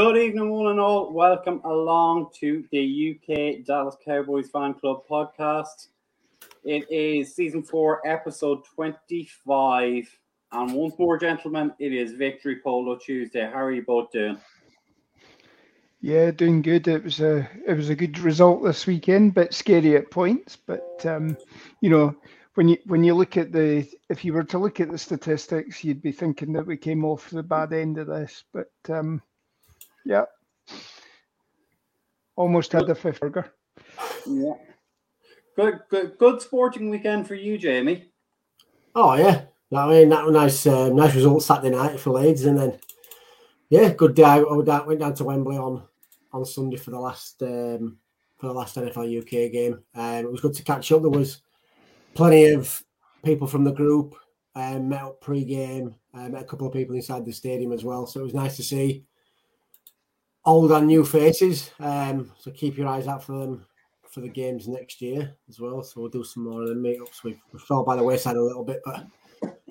Good evening, one and all. Welcome along to the UK Dallas Cowboys Fan Club podcast. It is season four, episode 25. And once more, gentlemen, it is Victory Polo Tuesday. How are you both doing? Yeah, doing good. It was a it was a good result this weekend, bit scary at points, but um, you know when you when you look at the if you were to look at the statistics, you'd be thinking that we came off the bad end of this, but um, yeah, almost had the fifth burger. Yeah, good, good, good sporting weekend for you, Jamie. Oh yeah, I mean that was nice, uh, nice result Saturday night for Leeds, and then yeah, good day. I went down to Wembley on on Sunday for the last um, for the last NFL UK game. Um, it was good to catch up. There was plenty of people from the group um, met up pre-game. Uh, met a couple of people inside the stadium as well. So it was nice to see old and new faces. Um, so keep your eyes out for them for the games next year as well. So we'll do some more of the meetups. We, we fell by the wayside a little bit, but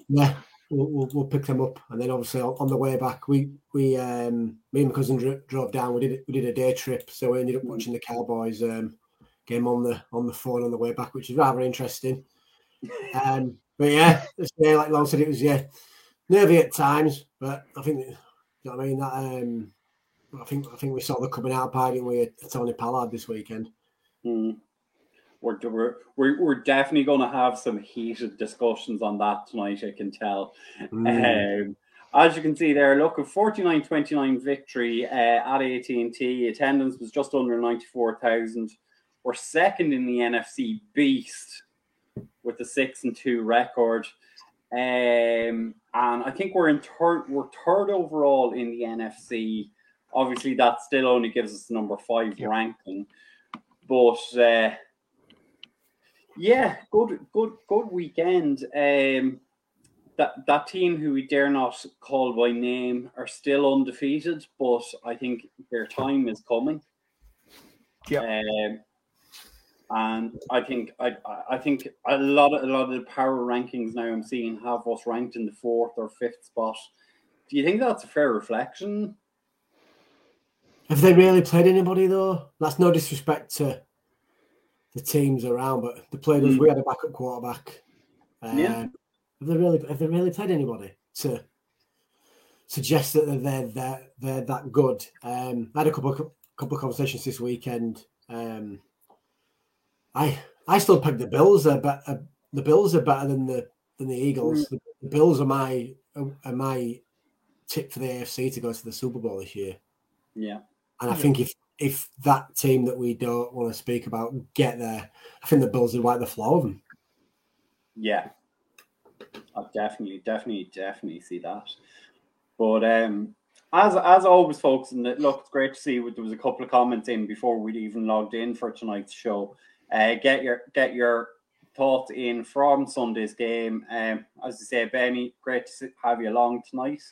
yeah, we'll, we'll, we'll, pick them up. And then obviously on the way back, we we um, me and my cousin dro- drove down. We did we did a day trip, so we ended up watching the Cowboys um, game on the on the phone on the way back, which is rather interesting. Um, but yeah, yeah, like Long said, it was yeah nervy at times, but I think you know what I mean that. Um, I think I think we saw the coming out party with Tony Pollard this weekend. Mm we're, we're, we're definitely going to have some heated discussions on that tonight, I can tell. Mm. Um, as you can see there, look, a 49-29 victory uh, at AT&T. Attendance was just under 94,000. We're second in the NFC Beast with the 6 and 2 record. Um, and I think we're in third we're third overall in the NFC. Obviously, that still only gives us the number five yep. ranking. But uh, yeah, good, good, good weekend. Um, that that team who we dare not call by name are still undefeated, but I think their time is coming. Yeah. Um, and I think I I think a lot of a lot of the power rankings now I'm seeing have us ranked in the fourth or fifth spot. Do you think that's a fair reflection? Have they really played anybody though? That's no disrespect to the teams around, but the players mm. we had a backup quarterback. Um, yeah. Have they really have they really played anybody to suggest that they're they're they're that good? Um, I had a couple of, couple of conversations this weekend. Um, I I still peg the Bills are better. Uh, the Bills are better than the than the Eagles. Mm. The Bills are my are my tip for the AFC to go to the Super Bowl this year. Yeah, and I think if if that team that we don't want to speak about get there, I think the Bills would wipe the floor of them. Yeah, I definitely, definitely, definitely see that. But um, as as always, folks, and look, it's great to see. There was a couple of comments in before we even logged in for tonight's show. Uh, get your get your thoughts in from Sunday's game. Um, as I say, Benny, great to have you along tonight.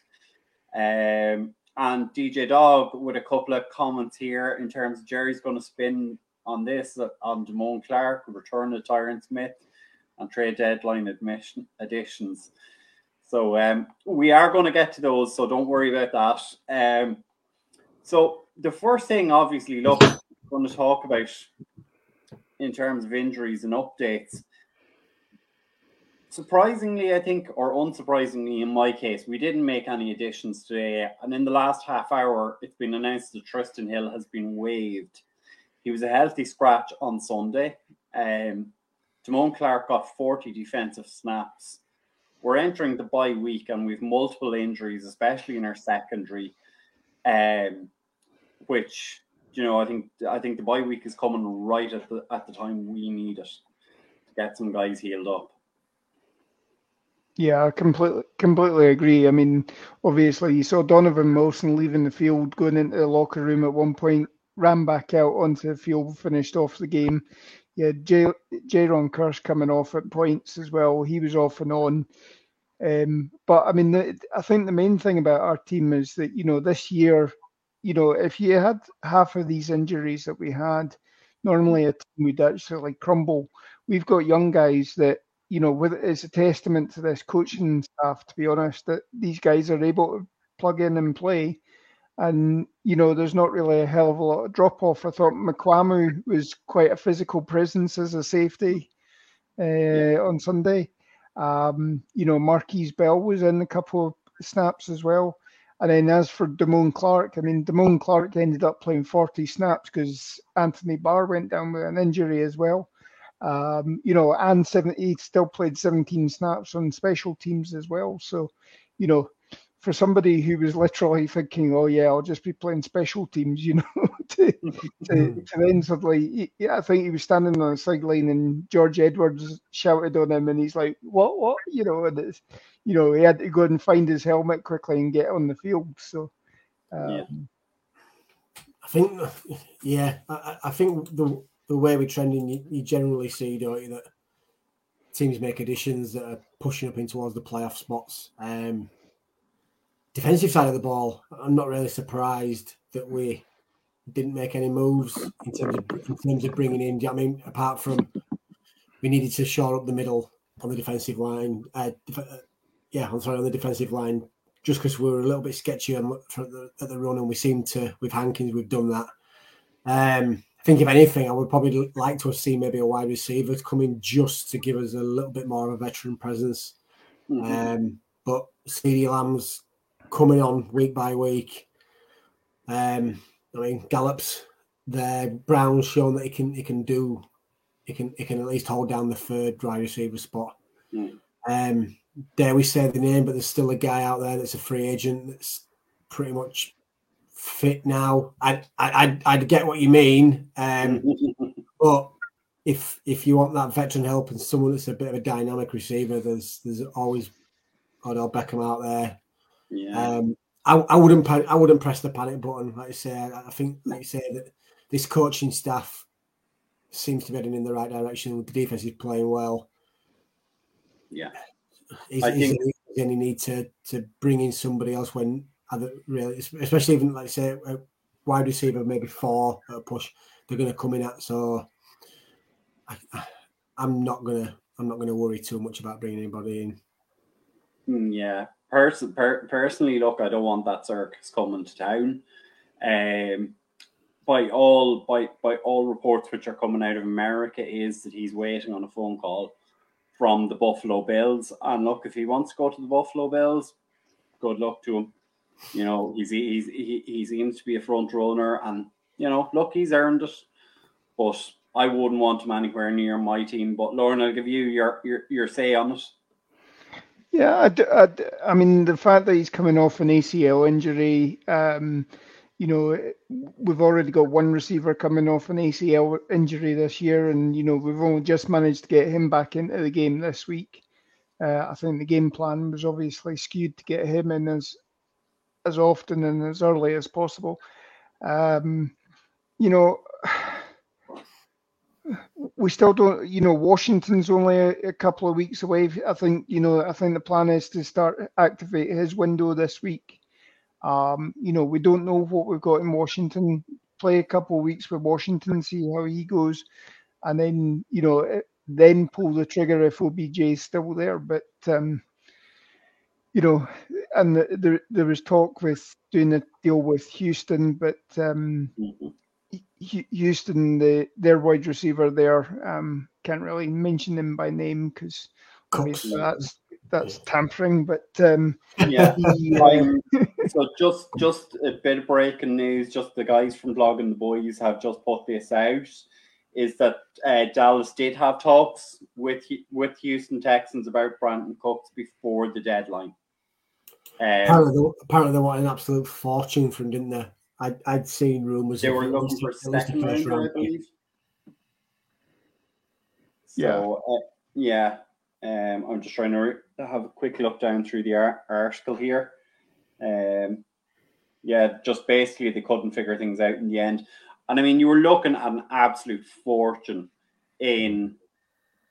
Um, and DJ Dog with a couple of comments here in terms of Jerry's going to spin on this uh, on Damone Clark, return to Tyron Smith, and trade deadline admission additions. So um, we are going to get to those, so don't worry about that. Um, so the first thing, obviously, look, I'm going to talk about in terms of injuries and updates surprisingly, I think, or unsurprisingly in my case, we didn't make any additions today. And in the last half hour, it's been announced that Trysten Hill has been waived. He was a healthy scratch on Sunday. Um, Damone Clark got 40 defensive snaps. We're entering the bye week and we've multiple injuries, especially in our secondary, um, which you know I think I think the bye week is coming right at the at the time we need it to get some guys healed up. Yeah, I completely completely agree. I mean, obviously you saw Donovan Wilson leaving the field, going into the locker room at one point, ran back out onto the field, finished off the game. Yeah, J- Jayron Kearse coming off at points as well. He was off and on. Um, but I mean, the, I think the main thing about our team is that you know this year, you know, if you had half of these injuries that we had, normally a team would actually crumble. We've got young guys that you know, with it's a testament to this coaching staff, to be honest, that these guys are able to plug in and play. and you know, there's not really a hell of a lot of drop off. I thought Mukuamu was quite a physical presence as a safety uh, yeah. on Sunday. Um, you know, Markquese Bell was in a couple of snaps as well. And then as for Damone Clark, I mean, Damone Clark ended up playing 40 snaps because Anthony Barr went down with an injury as well. Um, you know, and 70, still played 17 snaps on special teams as well. So, you know, for somebody who was literally thinking, "Oh yeah, I'll just be playing special teams," you know, to, to, to then suddenly, yeah, I think he was standing on the sideline and George Edwards shouted on him, and he's like, "What? What?" You know, and it's, you know, he had to go and find his helmet quickly and get on the field. So, um, yeah. I think, yeah, I, I, think the the way we're trending, you, you generally see, don't you, that teams make additions that are pushing up in towards the playoff spots. Um, defensive side of the ball, I'm not really surprised that we didn't make any moves in terms of in terms of bringing in. I mean? Apart from we needed to shore up the middle on the defensive line. Uh, def- uh, yeah, I'm sorry on the defensive line, just because we were a little bit sketchy on, the, at the run, and we seem to with Hankins we've done that. Um, think if anything, I would probably like to have seen maybe a wide receiver come in just to give us a little bit more of a veteran presence. Mm-hmm. Um, but CeeDee Lamb's coming on week by week. Um, I mean, Gallup's there. Brown's shown that he can he can do he can he can at least hold down the third dry receiver spot. Mm. Um, dare we say the name, but there's still a guy out there that's a free agent that's pretty much fit now. I I I'd, get what you mean, um, but if if you want that veteran help and someone that's a bit of a dynamic receiver, there's there's always Odell Beckham out there. Yeah. Um, I, I wouldn't I wouldn't press the panic button. Like I say, I think like you say that this coaching staff seems to be heading in the right direction. With the defense is playing well. Yeah, is, I is think there any need to to bring in somebody else when other really, especially even like say a wide receiver maybe four at a push, they're going to come in at. So I, I'm not gonna I'm not gonna worry too much about bringing anybody in. Hmm, yeah, Person, per, personally, look, I don't want that circus coming to town. Um, by all by by all reports which are coming out of America, is that he's waiting on a phone call from the Buffalo Bills. And look, if he wants to go to the Buffalo Bills, good luck to him. You know, he's he's he, he seems to be a front runner, and you know, look, he's earned it. But I wouldn't want him anywhere near my team. But Lauren, I'll give you your your, your say on it. Yeah, I, mean the fact that he's coming off an ACL injury, um, you know, we've already got one receiver coming off an ACL injury this year, and you know we've only just managed to get him back into the game this week. Uh, I think the game plan was obviously skewed to get him in as as often and as early as possible. Um, you know we still don't, you know, Washington's only a, a, couple of weeks away. I think, you know, I think the plan is to start activate his window this week. Um, you know, we don't know what we've got in Washington. Play a couple of weeks with Washington, see how he goes, and then, you know, eh, then pull the trigger if OBJ is still there. But, um, you know, and there there was talk with doing a deal with Houston, but um, mm-hmm Houston, the their wide receiver there, um, can't really mention him by name because that's that's tampering. But um, yeah, he, uh, so just just a bit of breaking news. Just the guys from Blogging the Boys have just put this out. Is that uh, Dallas did have talks with with Houston Texans about Brandin Cooks before the deadline. Um, apparently, apparently, they want an absolute fortune from, didn't they? I'd, I'd seen rumors. They were looking for second rounder, I believe. So, yeah. Uh, yeah. Um, I'm just trying to have a quick look down through the ar- article here. Um, yeah, just basically they couldn't figure things out in the end. And I mean, you were looking at an absolute fortune in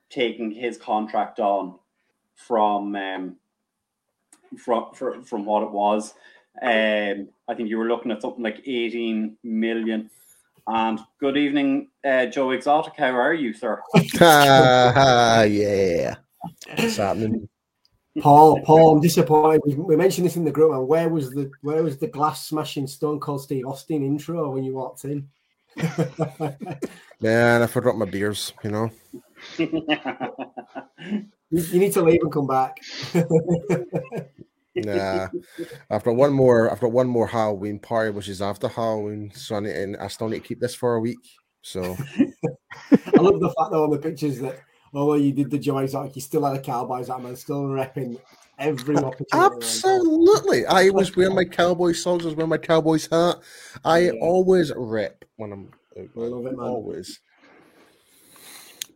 taking his contract on from um, from from, from what it was. Um, I think you were looking at something like 18 million. And good evening, uh, Joe Exotic. How are you, sir? uh, yeah. What's happening? Paul, Paul, I'm disappointed. We, we mentioned this in the group. Man. Where was the where was the glass smashing Stone Cold Steve Austin intro when you walked in? Man, I forgot my beers. You know. you, you need to leave and come back. nah, I've got one more. I've got one more Halloween party, which is after Halloween. So I, need, and I still need to keep this for a week. So I love the fact though on the pictures that although you did the Joy's like you still had a Cowboys hat and still repping every opportunity. Absolutely. I was wearing my cowboy socks, I was wearing my Cowboys hat. I yeah. always rip when I'm I love it, man. always.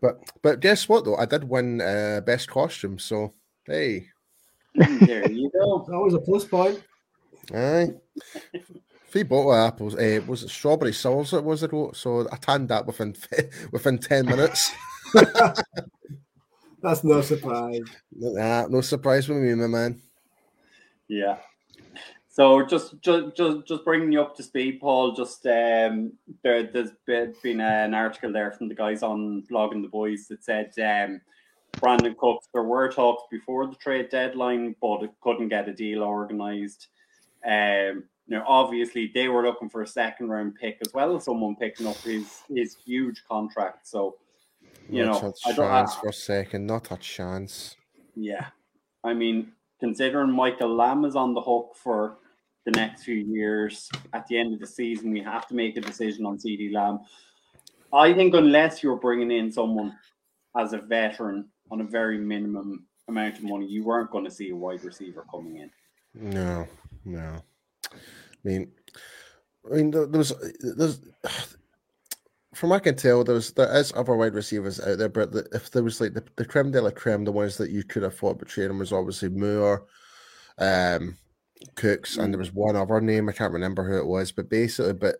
But but guess what though? I did win uh, best costume, so hey. There you go. That was a plus point. Aye. Three bottle of apples. Uh, was it strawberry sauce? Was it? So I tanned that within within ten minutes. That's no surprise. Nah, no surprise with me, my man. Yeah. So just just just just bringing you up to speed, Paul. Just um, there, there's been an article there from the guys on blogging the boys that said um, Brandin Cooks. There were talks before the trade deadline, but it couldn't get a deal organised. Um, you know, obviously they were looking for a second round pick as well as someone picking up his his huge contract. So, you not know, a chance for a second, not a chance. Yeah, I mean, considering Michael Lamb is on the hook for the next few years, at the end of the season, we have to make a decision on CeeDee Lamb. I think unless you're bringing in someone as a veteran on a very minimum amount of money, you weren't going to see a wide receiver coming in. No, no. I mean, I mean, there, was there's from what I can tell, there's there is other wide receivers out there, but the, if there was like the, the creme de la creme, the ones that you could have thought between them was obviously Moore, um, Cooks, and there was one other name I can't remember who it was, but basically, but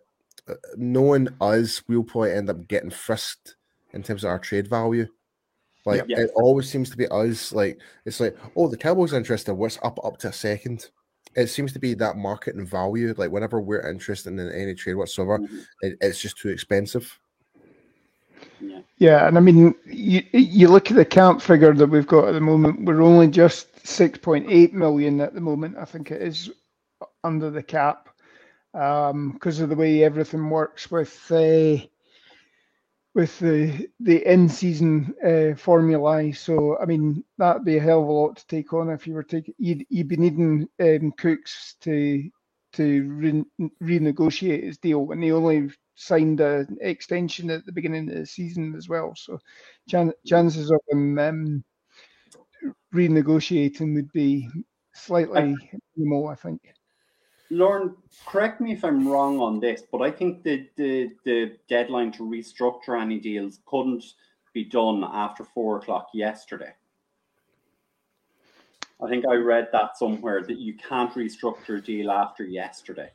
uh, knowing us, we'll probably end up getting frisked in terms of our trade value. Like yeah. it always seems to be us. Like it's like, oh, the Cowboys interested. What's up up to a second? it seems to be that market and value. Like whenever we're interested in any trade whatsoever, mm-hmm. it, it's just too expensive. Yeah. yeah, and I mean, you you look at the camp figure that we've got at the moment. We're only just six point eight million at the moment. I think it is under the cap because um, of the way everything works with uh, with the the in season uh, formulae. So I mean that'd be a hell of a lot to take on if you were taking. You'd, you'd be needing um, Cooks to to re- renegotiate his deal, and the only signed an extension at the beginning of the season as well. So chan- chances of him um, renegotiating would be slightly more, I think. Lauren, correct me if I'm wrong on this, but I think the, the, the deadline to restructure any deals couldn't be done after four o'clock yesterday. I think I read that somewhere that you can't restructure a deal after yesterday.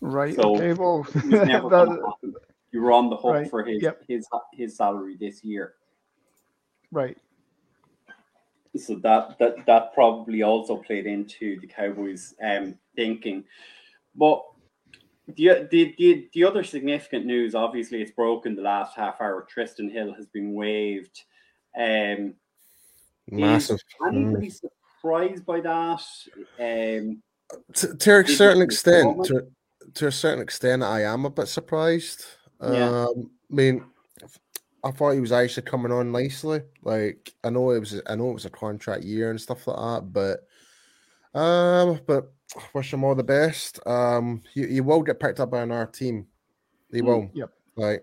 Right. So okay. Well, that, you were on the hook right, for his yep. his his salary this year. Right. So that that that probably also played into the Cowboys' um, thinking. But the, the the the other significant news, obviously, it's broken the last half hour. Trysten Hill has been waived. Um, Massive. anybody mm. surprised by that? Um, to, to a certain extent, to, to, a certain extent, I am a bit surprised. Yeah. Um, I mean, I thought he was actually coming on nicely. Like I know it was, I know it was a contract year and stuff like that, but um, but wish him all the best. Um, he, he will get picked up by another team. He mm, will. Yep. Right.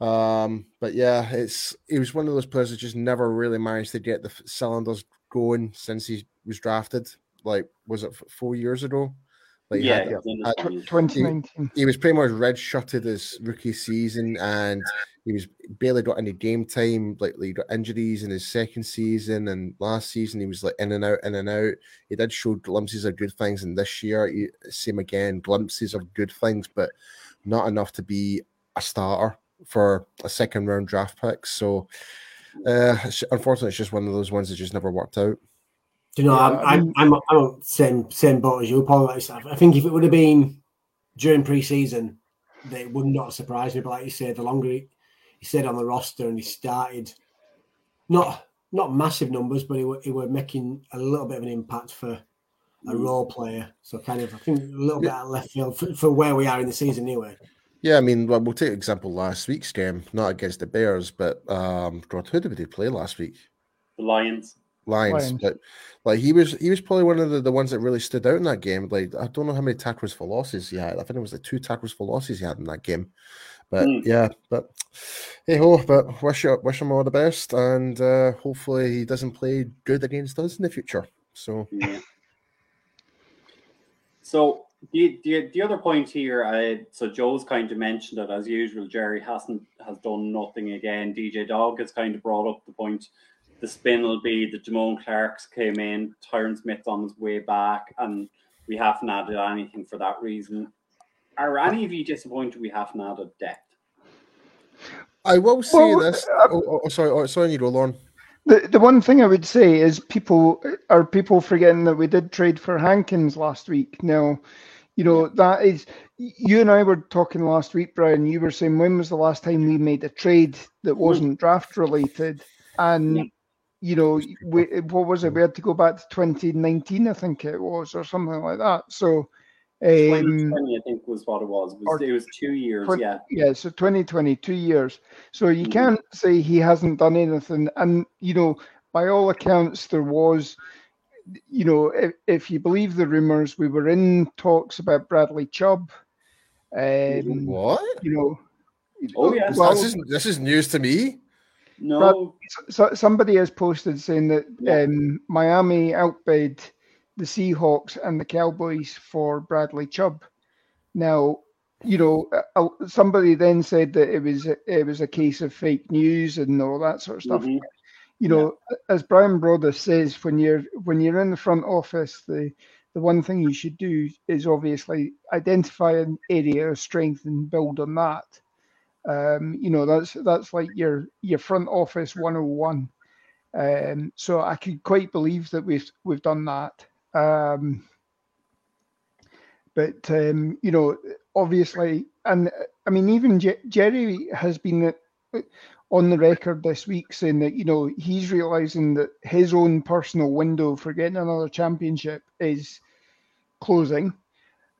Um, but yeah, it's he was one of those players that just never really managed to get the cylinders going since he was drafted. Like, was it four years ago? Like, yeah, had, had, 2019. He, he, was pretty much redshirted his rookie season, and he was barely got any game time. Like, like he got injuries in his second season, and last season he was like in and out, in and out. He did show glimpses of good things, and this year, he, same again, glimpses of good things, but not enough to be a starter for a second round draft pick. So, uh, unfortunately, it's just one of those ones that just never worked out. Do you know, yeah, I'm, I'm, I'm, I'm same same boat as you, Paul. I think if it would have been during pre-season, it would not surprise me. But like you said, the longer he, he stayed on the roster and he started, not not massive numbers, but he were, he were making a little bit of an impact for a Mm. role player. So kind of, I think a little bit out of left field for, for where we are in the season anyway. Yeah, I mean, well, we'll take example last week's game, not against the Bears, but um, God, who did we play last week? The Lions. Lions, Lions. but like he was, he was probably one of the, the ones that really stood out in that game. Like I don't know how many tackles for losses he had. I think it was like two tackles for losses he had in that game. But Mm. yeah, but hey ho, but wish you, wish him all the best, and uh, hopefully he doesn't play good against us in the future. So Yeah. So the, the the other point here, I so Joe's kind of mentioned it as usual. Jerry hasn't has done nothing again. DJ Dog has kind of brought up the point. The spin will be that Damone Clark's came in, Tyron Smith's on his way back, and we haven't added anything for that reason. Are any of you disappointed we haven't added depth? I will say Well, this. uh, oh, oh, sorry, oh, sorry, you go, Lauren. The the one thing I would say is people are people forgetting that we did trade for Hankins last week. Now, you know that is you and I were talking last week, Brian. You were saying when was the last time we made a trade that wasn't draft related? And Yeah. You know, we, what was it? We had to go back to 2019, I think it was, or something like that. So, um, 2020, I think, was what it was. It was, or it was two years, twen- yeah. yeah, so 2020, two years. So you Mhm. can't say he hasn't done anything. And, you know, by all accounts, there was, you know, if, if you believe the rumors, we were in talks about Bradley Chubb. Um, What? you know, Oh, yeah. well, this is this is news to me. No, so, somebody has posted saying that Yeah. um, Miami outbid the Seahawks and the Cowboys for Bradley Chubb. Now, you know, uh, uh, somebody then said that it was it was a case of fake news and all that sort of stuff. Mhm. You know, as Bryan Broaddus says, when you're when you're in the front office, the the one thing you should do is obviously identify an area of strength and build on that. Um, you know, that's that's like your your front office 101. Um, so I could quite believe that we've we've done that. Um, but um, you know, obviously, and I mean, even Je- Jerry has been uh, on the record this week saying that you know he's realizing that his own personal window for getting another championship is closing.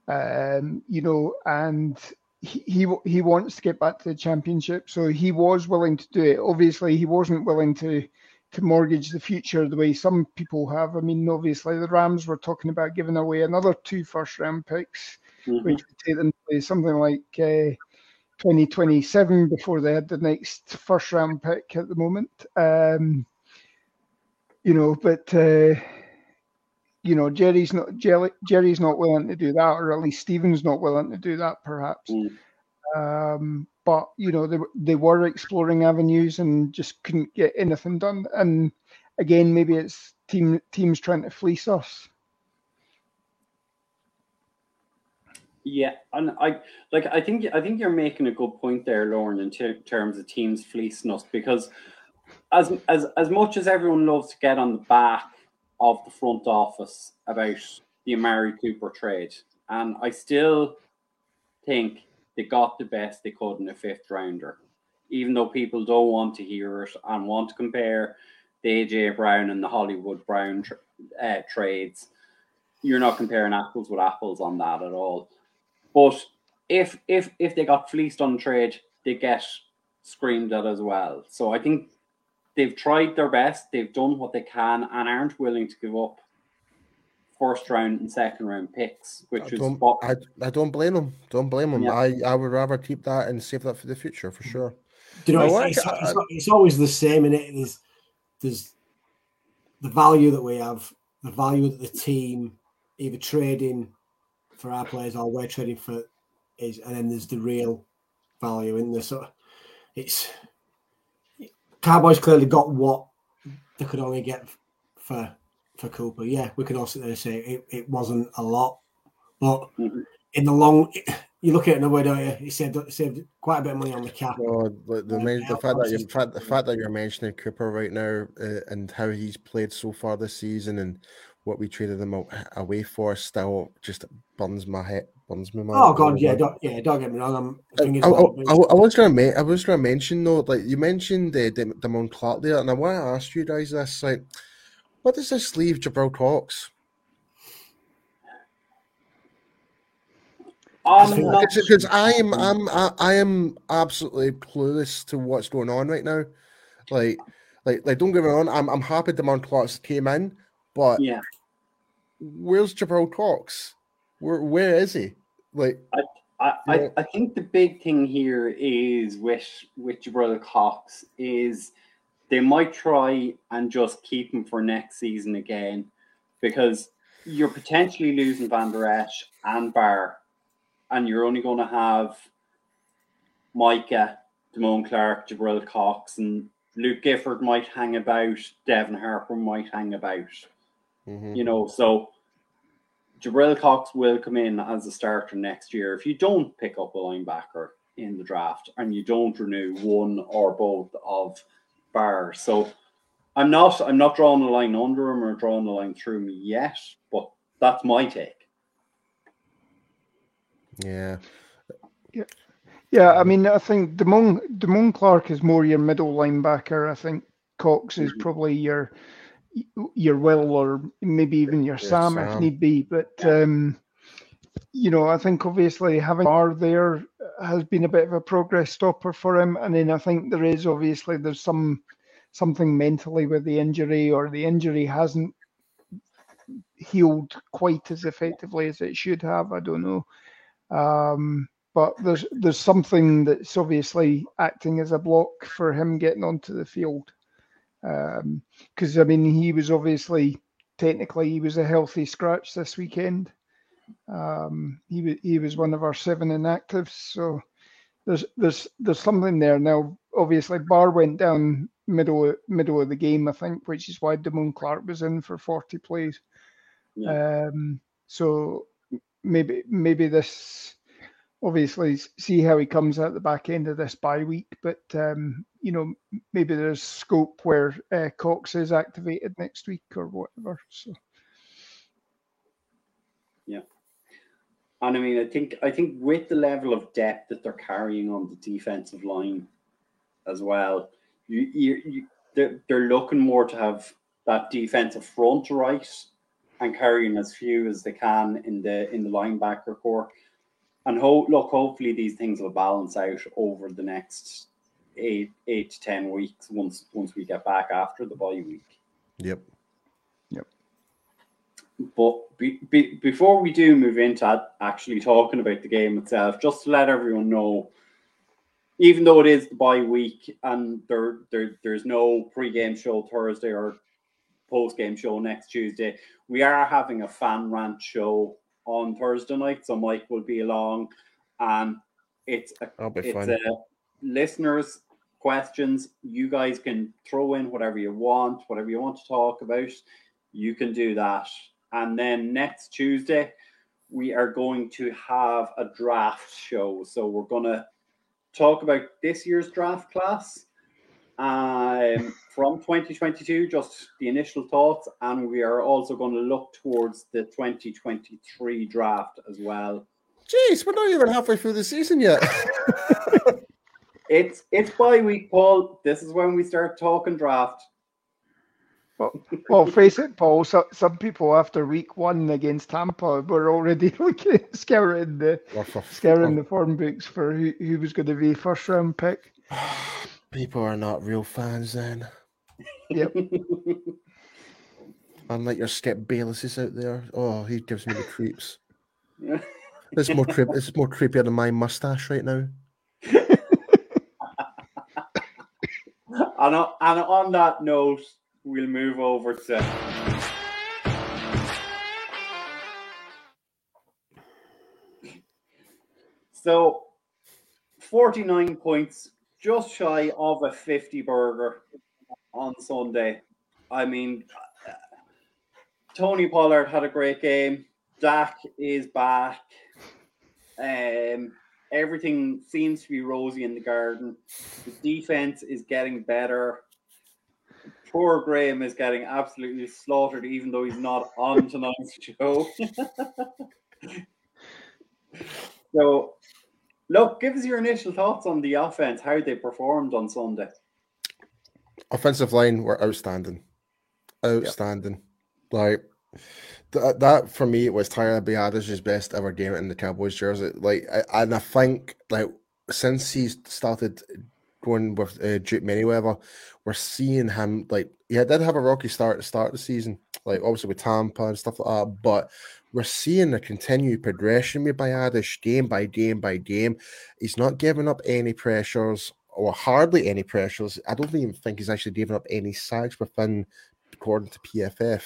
Um, you know, and he, he he wants to get back to the championship, so he was willing to do it. Obviously, he wasn't willing to to mortgage the future the way some people have. I mean, obviously, the Rams were talking about giving away another two first round picks, Mhm. which would take them to something like uh, 2027 before they had the next first round pick at the moment. Um, you know, but uh, you know, Jerry's not Jerry, Jerry's not willing to do that, or at least Stephen's not willing to do that, perhaps. Mm. Um, but you know, they were- they were exploring avenues and just couldn't get anything done. And again, maybe it's team teams trying to fleece us. Yeah, and I like. I think I think you're making a good point there, Lauren, in ter- terms of teams fleecing us because as as as much as everyone loves to get on the back of the front office about the Amari Cooper trade, and I still think they got the best they could in a fifth rounder, even though people don't want to hear it and want to compare the AJ Brown and the Hollywood Brown tr- uh, trades. You're not comparing apples with apples on that at all. But if if if they got fleeced on trade, they get screamed at as well. So I think they've tried their best, they've done what they can, and aren't willing to give up first round and second round picks, I which is don't, what I, I don't blame them. Don't blame them. Yeah. I, I would rather keep that and save that for the future for sure. Do you know, No, it's, it's, it's, uh, it's always the same in it. There's, there's the value that we have, the value that the team either trading for our players or we're trading for is, and then there's the real value in there. So it's Cowboys clearly got what they could only get for for Cooper. Yeah, we could all sit there and say it, it wasn't a lot, but Mhm. in the long, you look at it in a way, don't you? He saved saved quite a bit of money on the cap. Oh, the, the, Yeah, men- the fact that you obviously. fact, the fact that you're mentioning Cooper right now uh, and how he's played so far this season and what we traded them away for still just burns my head, burns my mind. Oh god, yeah, don't, yeah, don't get me wrong. I'm I, I, I, I, was gonna make, I was gonna mention though, like you mentioned uh, Damone Clark there, and I want to ask you guys this: like, what does this leave Jabril Cox? Because I am, I'm, I, I am absolutely clueless to what's going on right now. Like, like, like, don't get me wrong. I'm, I'm happy Damone Clark came in, but yeah, where's Jabril Cox? Where, where is he? Like, I, I, I think the big thing here is with with Jabril Cox is they might try and just keep him for next season again because you're potentially losing Vander Esch and Barr and you're only going to have Micah, Damone Clark, Jabril Cox, and Luke Gifford might hang about, Devin Harper might hang about. Mm-hmm. You know, so Jabril Cox will come in as a starter next year. If you don't pick up a linebacker in the draft and you don't renew one or both of Barr. So I'm not I'm not drawing a line under him or drawing a line through me yet, but that's my take. Yeah. Yeah. Yeah, I mean, I think Damone Damone Clark is more your middle linebacker. I think Cox is mm-hmm. probably your your Will or maybe even your Sam, Sam, if need be. But um, you know, I think obviously having R there has been a bit of a progress stopper for him. And then I think there is obviously there's some something mentally with the injury, or the injury hasn't healed quite as effectively as it should have. I don't know. Um, but there's there's something that's obviously acting as a block for him getting onto the field. Because um, I mean, he was obviously technically he was a healthy scratch this weekend. Um, he was he was one of our seven inactives, so there's there's there's something there now. Obviously, Barr went down middle middle of the game, I think, which is why Damone Clark was in for 40 plays. Yeah. Um, so maybe maybe this obviously see how he comes out the back end of this bye week, but um, you know maybe there's scope where uh, Cox is activated next week or whatever. So yeah, and I mean I think I think with the level of depth that they're carrying on the defensive line as well, you you, you they're, they're looking more to have that defensive front right and carrying as few as they can in the in the linebacker corps. And ho- look, hopefully these things will balance out over the next eight eight to ten weeks once once we get back after the bye week. Yep. Yep. But be, be, before we do move into actually talking about the game itself, just to let everyone know, even though it is the bye week and there, there there's no pre-game show Thursday or post game show next Tuesday. We are having a fan rant show on Thursday night, so Mike will be along, and it's a, it's a listeners questions. You guys can throw in whatever you want, whatever you want to talk about. You can do that, and then next Tuesday we are going to have a draft show. So we're gonna talk about this year's draft class um, from 2022, just the initial thoughts, and we are also going to look towards the 2023 draft as well. Jeez, we're not even halfway through the season yet. it's it's bye week, Paul. This is when we start talking draft. Well, well, face it, Paul. So, some people after week one against Tampa were already looking scouring the scouring the form books for who, who was going to be first round pick. People are not real fans then. Yep. Unlike your Skip Baylesses out there. Oh, he gives me the creeps. This is more creep. This is more creepier than my mustache right now. and, on, and on that note, we'll move over to. So, 49 points just shy of a 50 burger on Sunday. I mean, Tony Pollard had a great game. Dak is back. Um, everything seems to be rosy in the garden. The defense is getting better. poor Graham is getting absolutely slaughtered, even though he's not on tonight's show. so, look, give us your initial thoughts on the offense, how they performed on Sunday. Offensive line were outstanding, outstanding. Yep. Like that, that for me was Tyler Biadasz's best ever game in the Cowboys jersey. Like, I, and I think like since he started going with uh, Duke Manyweather, we're seeing him like yeah, did have a rocky start to start the season, like obviously with Tampa and stuff like that. But we're seeing a continued progression with Biadasz game by game by game. He's not giving up any pressures or hardly any pressures. I don't even think he's actually giving up any sacks within, according to PFF,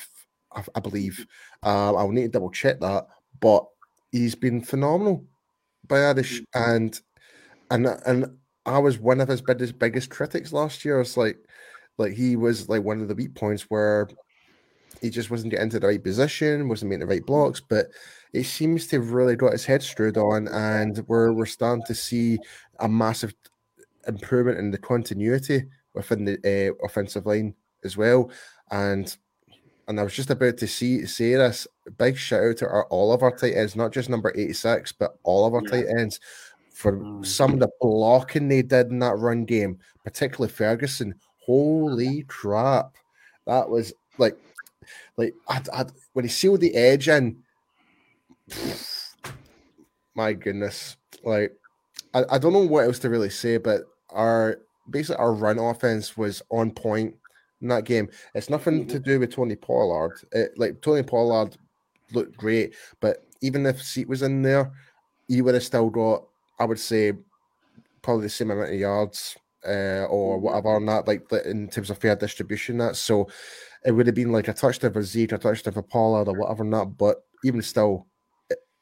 I, I believe. Uh, I'll need to double check that, but he's been phenomenal, Biadasz, mm-hmm. and and and I was one of his biggest biggest critics last year. It's like like he was like one of the weak points where he just wasn't getting into the right position, wasn't making the right blocks, but it seems to have really got his head screwed on, and we're we're starting to see a massive improvement in the continuity within the uh, offensive line as well. And and I was just about to see say this big shout out to our, all of our tight ends, not just number 86, but all of our yeah. tight ends for mm. some of the blocking they did in that run game, particularly Ferguson. Holy crap. That was like like I, I, when he sealed the edge in, my goodness, like I, I don't know what else to really say, but our basically our run offense was on point in that game. It's nothing to do with Tony Pollard. It, like Tony Pollard looked great, but even if Zeke was in there, he would have still got, I would say, probably the same amount of yards uh, or whatever on that, like in terms of fair distribution. That so it would have been like a touchdown for Zeke, a touchdown for Pollard, or whatever not. But even still,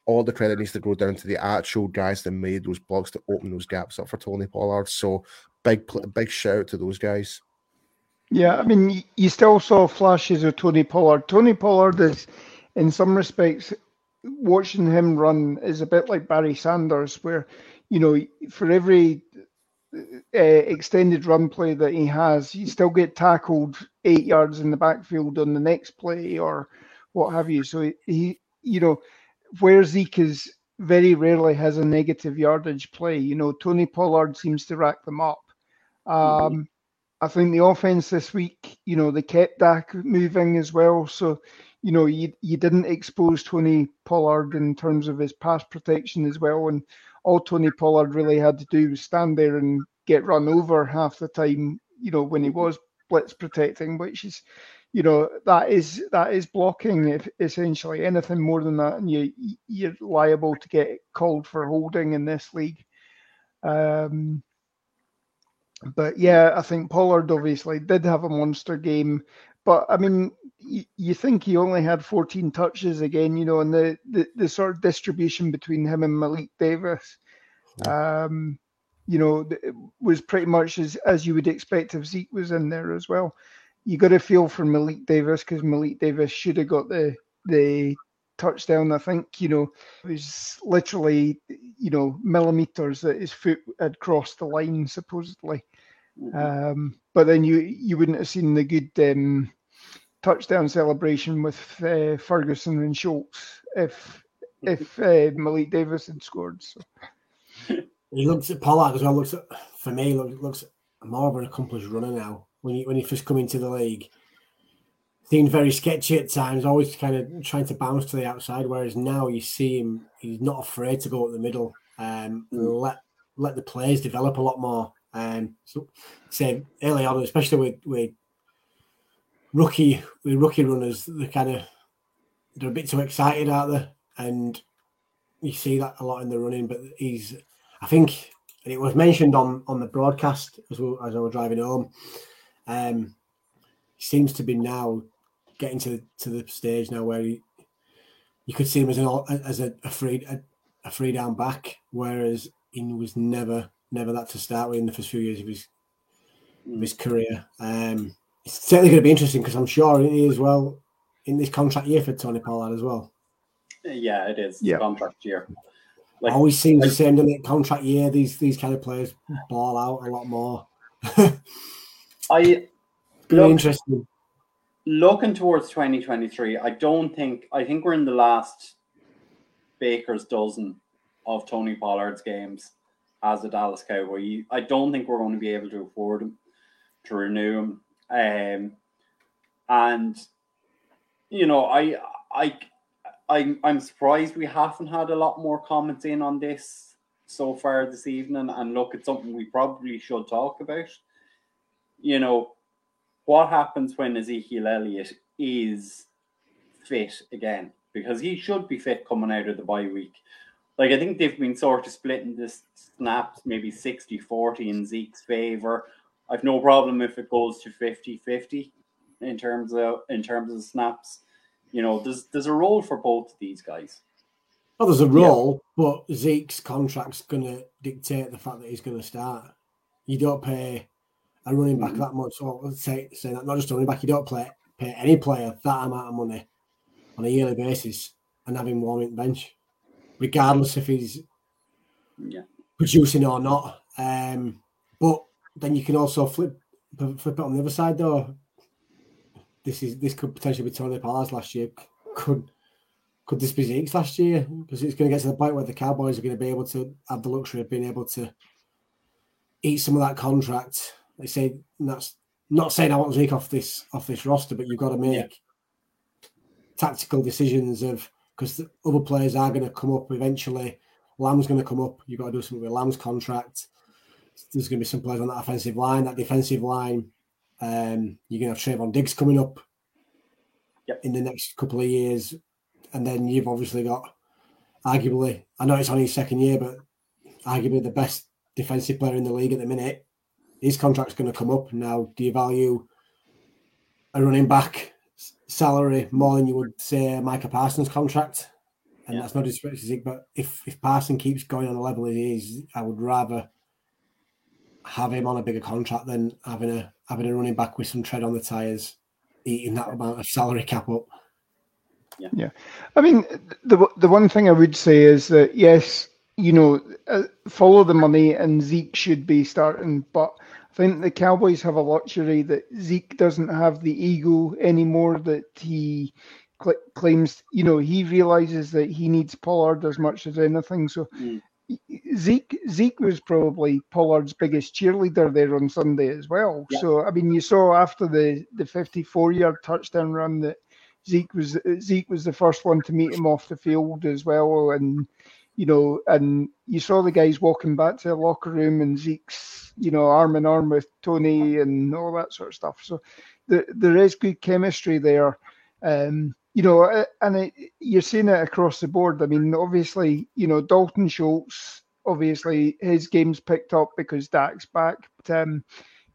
all the credit needs to go down to the actual guys that made those blocks to open those gaps up for Tony Pollard. So big, big shout out to those guys. Yeah, I mean, you still saw flashes of Tony Pollard. Tony Pollard is, in some respects, watching him run is a bit like Barry Sanders, where you know, for every uh, extended run play that he has, you still get tackled eight yards in the backfield on the next play or what have you. So he, you know, where Zeke is very rarely has a negative yardage play. You know, Tony Pollard seems to rack them up. Um, I think the offense this week, you know, they kept Dak moving as well. So, you know, you you didn't expose Tony Pollard in terms of his pass protection as well. And all Tony Pollard really had to do was stand there and get run over half the time, you know, when he was blitz protecting, which is, you know, that is that is blocking if essentially anything more than that, and you you're liable to get called for holding in this league. Um, but yeah, I think Pollard obviously did have a monster game, but I mean, you, you think he only had 14 touches again, you know, and the, the, the sort of distribution between him and Malik Davis, um, you know, was pretty much as, as you would expect if Zeke was in there as well. You got to feel for Malik Davis because Malik Davis should have got the the touchdown. I think you know it was literally you know millimeters that his foot had crossed the line supposedly. Mm-hmm. Um, but then you you wouldn't have seen the good um, touchdown celebration with uh, Ferguson and Schultz if if uh, Malik Davis had scored. So. He looks at Pollard as well. Looks at, for me looks, looks more of an accomplished runner now. When he when he first come into the league, seemed very sketchy at times, always kind of trying to bounce to the outside. Whereas now you see him, he's not afraid to go up the middle um, and mm. let let the players develop a lot more. Um, so, say early on, especially with with rookie with rookie runners, they're kind of they're a bit too excited, aren't they? And you see that a lot in the running. But he's, I think, it was mentioned on on the broadcast as well as I was driving home. Um, seems to be now getting to to the stage now where he, you could see him as an as a, a free a, a free down back, whereas he was never never that to start with in the first few years of his of his career. Um, it's certainly going to be interesting because I'm sure he is well in this contract year for Tony Pollard as well. Yeah, it is. Yeah. contract year. Like, Always seems like, the same in the contract year. These these kind of players ball out a lot more. I It's going to be Look- interesting. looking towards 2023, I don't think I think we're in the last Baker's dozen of Tony Pollard's games as a Dallas Cowboy. I don't think we're going to be able to afford him to renew him. Um, and you know, I I I'm I'm surprised we haven't had a lot more comments in on this so far this evening. And look, it's something we probably should talk about. You know, what happens when Ezekiel Elliott is fit again? Because he should be fit coming out of the bye week. Like, I think they've been sort of splitting this snaps maybe 60 40 in Zeke's favor. I've no problem if it goes to 50 50 in terms of in terms of snaps. You know, there's there's a role for both of these guys. Well, there's a role, but Zeke's contract's going to dictate the fact that he's going to start. You don't pay a running back Mhm. that much. Or let's say, say that not just a running back. You don't play pay any player that amount of money on a yearly basis and have him warming the bench, regardless if he's Yeah. producing or not. Um, but then you can also flip flip it on the other side though. This is this could potentially be Tony Pollard's last year. Could could this be Zeke's last year? Because it's going to get to the point where the Cowboys are going to be able to have the luxury of being able to eat some of that contract. They say that's not saying I want Zeke off this off this roster, but you've got to make Yeah. tactical decisions of because the other players are going to come up eventually. Lamb's going to come up. You've got to do something with Lamb's contract. There's going to be some players on that offensive line, that defensive line. Um, you're going to have Trevon Diggs coming up Yep. in the next couple of years. And then you've obviously got arguably, I know it's only his second year, but arguably the best defensive player in the league at the minute. His contract's going to come up. Now, do you value a running back salary more than you would say Micah Parsons' contract? And Yeah. that's not disrespect to Zeke, but if, if Parson keeps going on the level he is, I would rather have him on a bigger contract than having a having a running back with some tread on the tires, eating that amount of salary cap up. Yeah. yeah, I mean, the the one thing I would say is that yes, you know, uh, follow the money, and Zeke should be starting. But I think the Cowboys have a luxury that Zeke doesn't have the ego anymore that he cl- claims. You know, he realizes that he needs Pollard as much as anything. So. Mm. Zeke Zeke was probably Pollard's biggest cheerleader there on Sunday as well. Yeah. So I mean, you saw after the the 54 yard touchdown run that Zeke was Zeke was the first one to meet him off the field as well, and you know, and you saw the guys walking back to the locker room, and Zeke's you know arm in arm with Tony and all that sort of stuff. So there there is good chemistry there. Um, you know, and it, you're seeing it across the board. I mean, obviously, you know, Dalton Schultz, obviously his game's picked up because Dak's back. But um,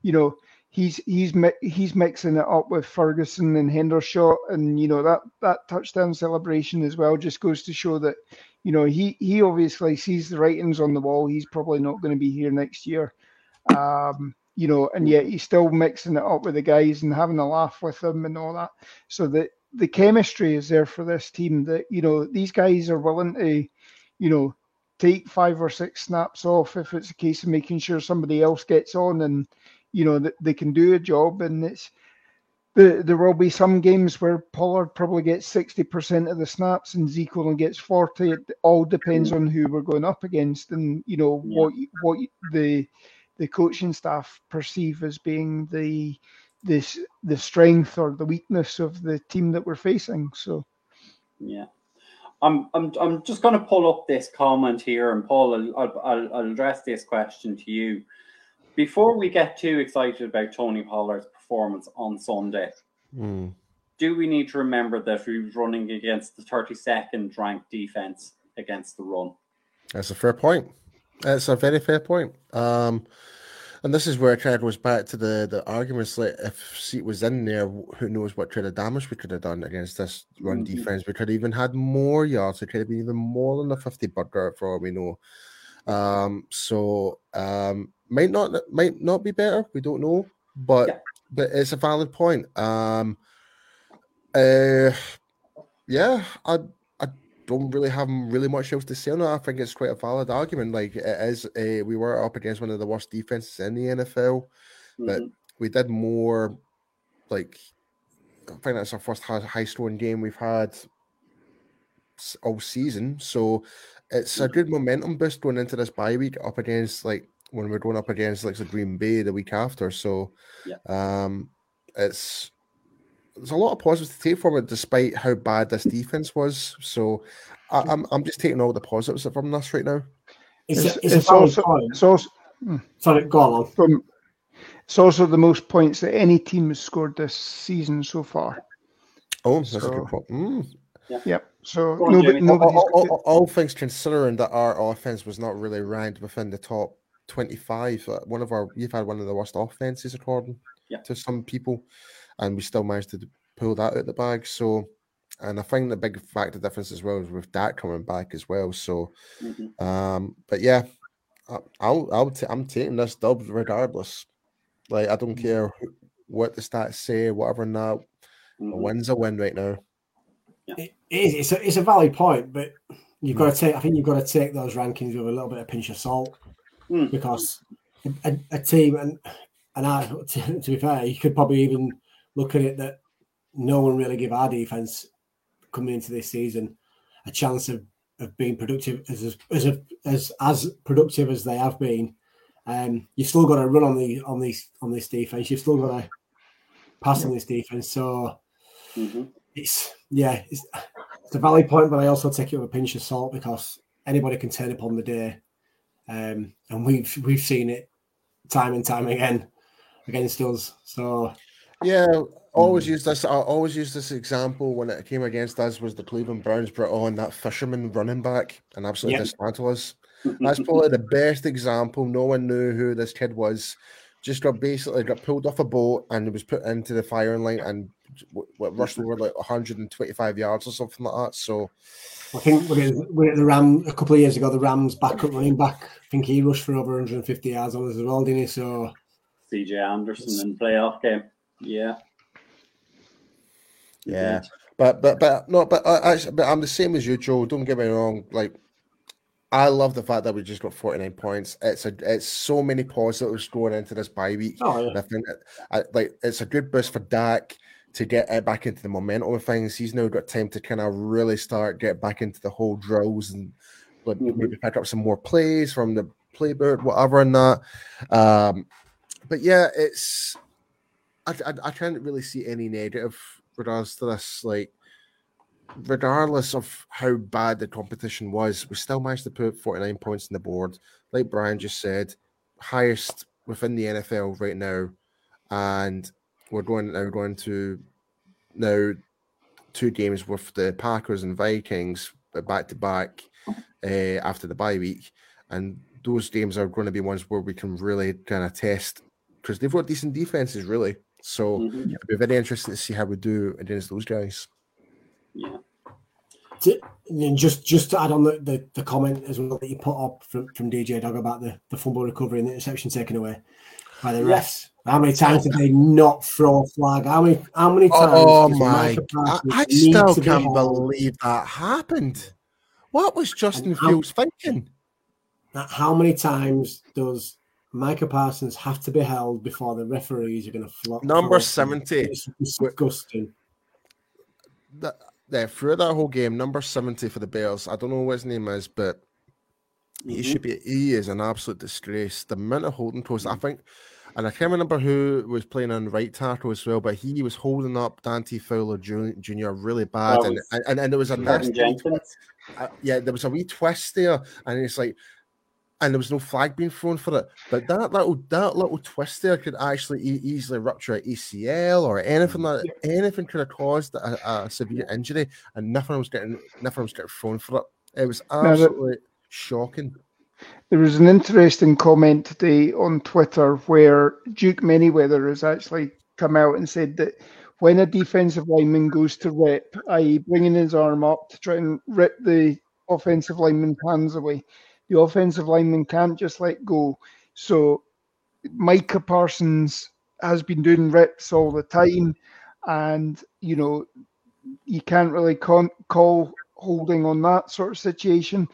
you know, he's he's he's mixing it up with Ferguson and Hendershot, and you know that that touchdown celebration as well just goes to show that you know he he obviously sees the writings on the wall. He's probably not going to be here next year. Um, you know, and yet he's still mixing it up with the guys and having a laugh with them and all that. So that the chemistry is there for this team. That you know these guys are willing to, you know, take five or six snaps off if it's a case of making sure somebody else gets on and you know that they can do a job. And it's the, there will be some games where Pollard probably gets sixty percent of the snaps and Zeke only gets forty. It all depends on who we're going up against and you know Yeah. what what the the coaching staff perceive as being the this the strength or the weakness of the team that we're facing. So Yeah. I'm, I'm, I'm just going to pull up this comment here, and Paul, I'll, I'll, I'll, I'll address this question to you. Before we get too excited about Tony Pollard's performance on Sunday, Hmm. do we need to remember that he was running against the 32nd ranked defense against the run? That's a fair point. That's a very fair point. Um, and this is where it kind of goes back to the the arguments. Like, if Seat was in there, who knows what kind of damage we could have done against this run Mhm. defense? We could have even had more yards. It could have been even more than the fifty burger for all we know. Um, so um, might not might not be better. We don't know, but Yeah. But it's a valid point. Um, uh, yeah, I I don't really have really much else to say on that. I think it's quite a valid argument. Like it is, uh, we were up against one of the worst defenses in the NFL. But Mhm. we did more like I think that's our first high scoring game we've had all season. So it's a good momentum boost going into this bye week up against like when we're going up against like the Green Bay the week after. So yeah. um it's there's a lot of positives to take from it despite how bad this defense was. So I, am I'm, I'm just taking all the positives from this right now. It's, it's, it's, it's also, it's also hmm. sorry, go on. It's also the most points that any team has scored this season so far. Oh, that's so, a good point. Mm. Yeah. Yep. So nobody, nobody all, all, all, all, things considering that our offense was not really ranked within the top 25. Uh, one of our we've had one of the worst offenses according yeah. to some people, and we still managed to pull that out of the bag. So, and I think the big factor difference as well is with that coming back as well. So, mm-hmm. um, but yeah, I'll I'll t- I'm taking this dub regardless. Like I don't mm-hmm. care what the stats say, whatever. Now, mm-hmm. a win's a win right now. It is. It's a, it's a valid point, but you've got to take. I think you've got to take those rankings with a little bit of pinch of salt mm. because a, a, team and and I, to, to, be fair, you could probably even look at it that no one really give our defense coming into this season a chance of, of being productive as as as as productive as they have been. Um, you've still got to run on the on this on this defense. You've still got to pass on this defense. So mm-hmm. it's yeah, it's, it's a valid point, but I also take it with a pinch of salt because anybody can turn up on the day, um, and we've we've seen it time and time again against us. So yeah, always use this. I always use this example when it came against us was the Cleveland Browns brought on that fisherman running back and absolutely yep. dismantled us. That's probably the best example. No one knew who this kid was. Just got basically got pulled off a boat and it was put into the firing line and what rushed over like 125 yards or something like that. So I think we're, at the Ram a couple of years ago. The Rams backup running back. I think he rushed for over 150 yards on us as well, didn't he? So CJ Anderson in playoff game. Yeah. Yeah. But but but no, but I, I, but I'm the same as you, Joe. Don't get me wrong. Like I love the fact that we just got 49 points. It's a it's so many positives going into this bye week. Oh, yeah. I think I, like it's a good boost for Dak to get it back into the momentum of things. He's now got time to kind of really start get back into the whole drills and like mm-hmm. maybe pick up some more plays from the playbook, whatever, and that. Um, but yeah, it's I, I, I can't really see any negative regards to this. Like, regardless of how bad the competition was, we still managed to put 49 points on the board. Like Brian just said, highest within the NFL right now. And we're going now going to now two games with the Packers and Vikings back to back after the bye week, and those games are going to be ones where we can really kind of test because they've got decent defenses, really. So mm-hmm. it'll be very interesting to see how we do against those guys. Yeah. And just just to add on the, the, the, comment as well that you put up from, from DJ Dog about the, the fumble recovery and the interception taken away by the refs. How many times did they not throw a flag? How many how many times? Oh my! I, I still can't believe that happened. What was Justin how, Fields thinking? How many times does Micah Parsons have to be held before the referees are going to flop? Number seventy. It's disgusting. That, yeah, through that whole game, number seventy for the Bears. I don't know what his name is, but mm-hmm. he should be. He is an absolute disgrace. The amount of holding calls. I think and I can't remember who was playing on right tackle as well, but he was holding up Dante Fowler Jr. really bad, and, and and there was a nasty uh, yeah, there was a wee twist there, and it's like, and there was no flag being thrown for it, but that little that little twist there could actually e- easily rupture an ACL or anything mm. like anything could have caused a, a, severe injury, and nothing was getting nothing was getting thrown for it. It was absolutely shocking. There was an interesting comment today on Twitter where Duke Manyweather has actually come out and said that when a defensive lineman goes to rip, i.e., bringing his arm up to try and rip the offensive lineman's hands away, the offensive lineman can't just let go. So Micah Parsons has been doing rips all the time, and you know you can't really con- call holding on that sort of situation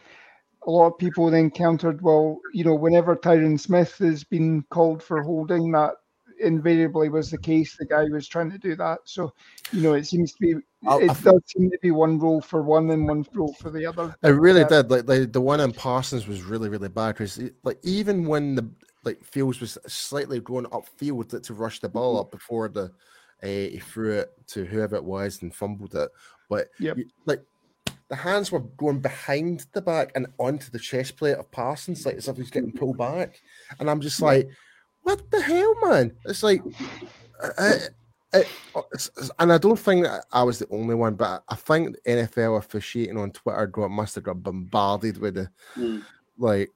a lot of people then countered, well, you know, whenever Tyron Smith has been called for holding that, invariably was the case. The guy was trying to do that. So, you know, it seems to be I- it I does seem to be one role for one and one role for the other. It really Yeah. did. Like, like the one in Parsons was really, really bad because like even when the like Fields was slightly going upfield to, to rush the ball up before the uh, he threw it to whoever it was and fumbled it, but Yep. you- like the hands were going behind the back and onto the chest plate of Parsons, like as if he's getting pulled back, and I'm just like, what the hell, man? It's like. it, it's- it's- and I don't think that I was the only one, but I think NFL officiating on Twitter got must have got bombarded with the Mm. like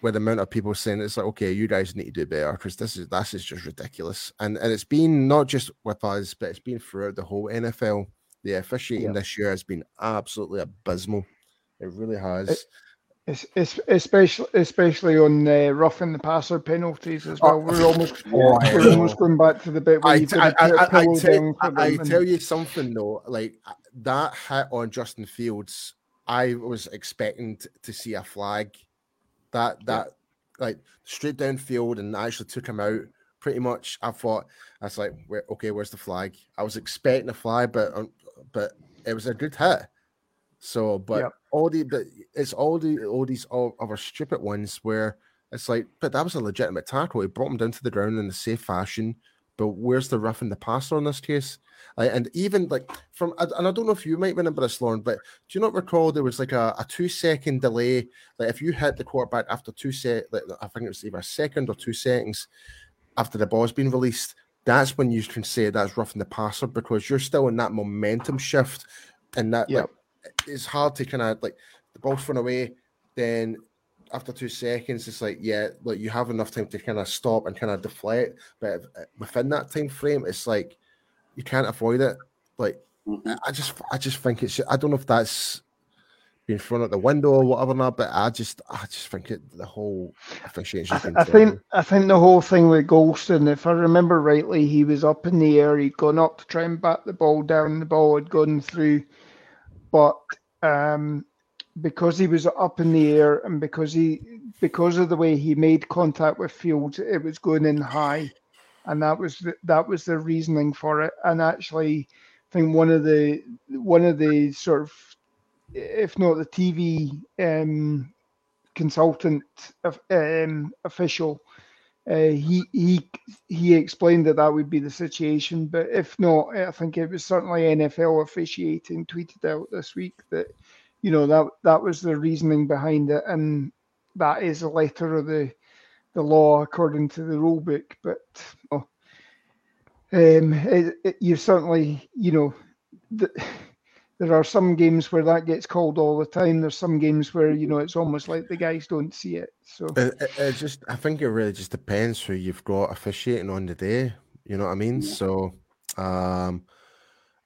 with the amount of people saying it's like, okay, you guys need to do better because this is this is just ridiculous. And and it's been not just with us, but it's been throughout the whole NFL. The officiating Yeah. this year has been absolutely abysmal. It really has. Es- es- Especially, especially on uh, roughing the passer penalties as Oh, well. We're almost, Yeah. we're almost going back to the bit where I, you've I, got to put I, I, tell, I, I tell you something though, like uh, that hit on Justin Fields, I was expecting t- to see a flag. That that like straight downfield and actually took him out. Pretty much, I thought I was like, okay, where's the flag? I was expecting a flag, but um, but it was a good hit. So, but Yep. all the but it's all the all these all other stupid ones where it's like, but that was a legitimate tackle. He brought him down to the ground in a safe fashion. But where's the roughing the passer in this case? Like, and even like from, and I don't know if you might remember this, Lauren, but do you not recall there was like a, a two second delay? Like, if you hit the quarterback after two sec, like, I think it was either a second or two seconds after the ball's been released, that's when you can say that's roughing the passer because you're still in that momentum shift, and that Yep. like, it's hard to kind of like the ball's thrown away, then after two seconds, it's like yeah, like you have enough time to kind of stop and kind of deflect, but if- uh, within that time frame, it's like you can't avoid it. Like Mhm. I just, I just think it's. I don't know if that's being thrown out the window or whatever, not, but I just, I just think it. The whole officiation. I, th- I think I think the whole thing with Golston, if I remember rightly, he was up in the air. He'd gone up to try and bat the ball down. The ball had gone through, but um, because he was up in the air and because he because of the way he made contact with Fields, it was going in high, and that was the, that was the reasoning for it. And actually, I think one of the one of the sort of if not the TV um, consultant um, official, uh, he he he explained that that would be the situation. But if not, I think it was certainly NFL officiating tweeted out this week that you know that that was the reasoning behind it, and that is a letter of the the law according to the rule book. But oh, um, it, it, you certainly you know. The, there are some games where that gets called all the time. There's some games where you know it's almost like the guys don't see it. So It, it, it just, I think it really just depends who you've got officiating on the day. You know what I mean? Yeah. So, um,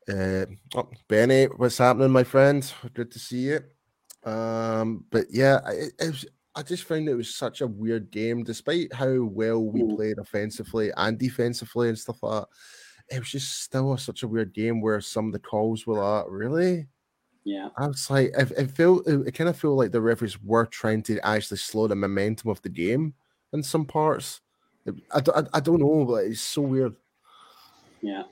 uh, oh, Benny, what's happening, my friend? Good to see you. Um, but yeah, I- it, it was, I just found it was such a weird game, despite how well we Mm. played offensively and defensively and stuff like that. It was just still such a weird game where some of the calls were like, really? Yeah. I was like, it, it felt, it, it kind of felt like the referees were trying to actually slow the momentum of the game in some parts. I, I, I don't know, but it's so weird. Yeah.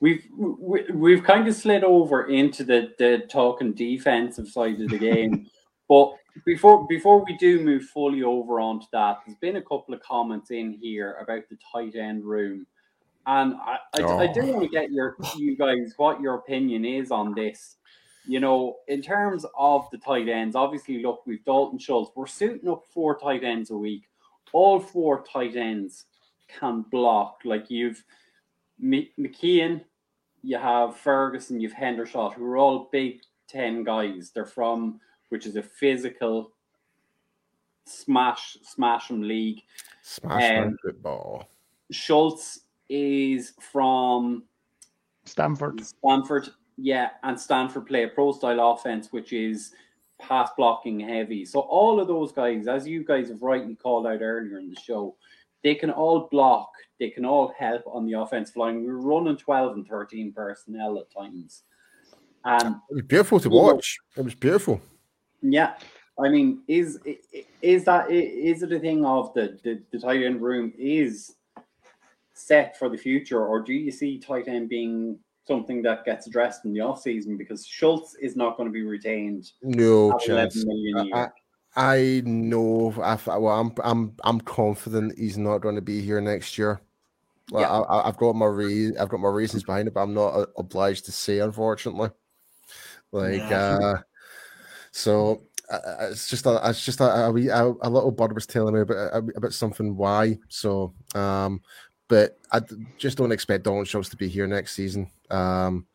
We've we, we've kind of slid over into the the talking defensive side of the game, but before before we do move fully over onto that, there's been a couple of comments in here about the tight end room, and I I, I do Oh. want to get your you guys what your opinion is on this. You know, in terms of the tight ends, obviously, look, we've Dalton Schultz. We're suiting up four tight ends a week. All four tight ends can block. Like you've McKeon, you have Ferguson, you've Hendershot, who are all Big Ten guys. They're from, which is a physical smash, smash 'em league. Smash Um, football. Schultz is from Stanford. Stanford, yeah, and Stanford play a pro style offense, which is pass blocking heavy. So all of those guys, as you guys have rightly called out earlier in the show, they can all block, they can all help on the offensive line. We're running 12 and 13 personnel at times. And It was beautiful to you know- watch. It was beautiful. yeah, I mean, is is that is it a thing of the the, the tight end room is set for the future, or do you see tight end being something that gets addressed in the off season because Schultz is not going to be retained? No at chance. million a I, year. I know. I, well, I'm I'm I'm confident he's not going to be here next year. Like, Yeah. I, I've got my re- I've got my reasons behind it, but I'm not uh, obliged to say, unfortunately. Like, Yeah, uh, so uh, uh, it's just a it's just a, a, wee- a, a little bird was telling me about about something why. So, um, but I just don't expect Dalton Schultz to be here next season. Um,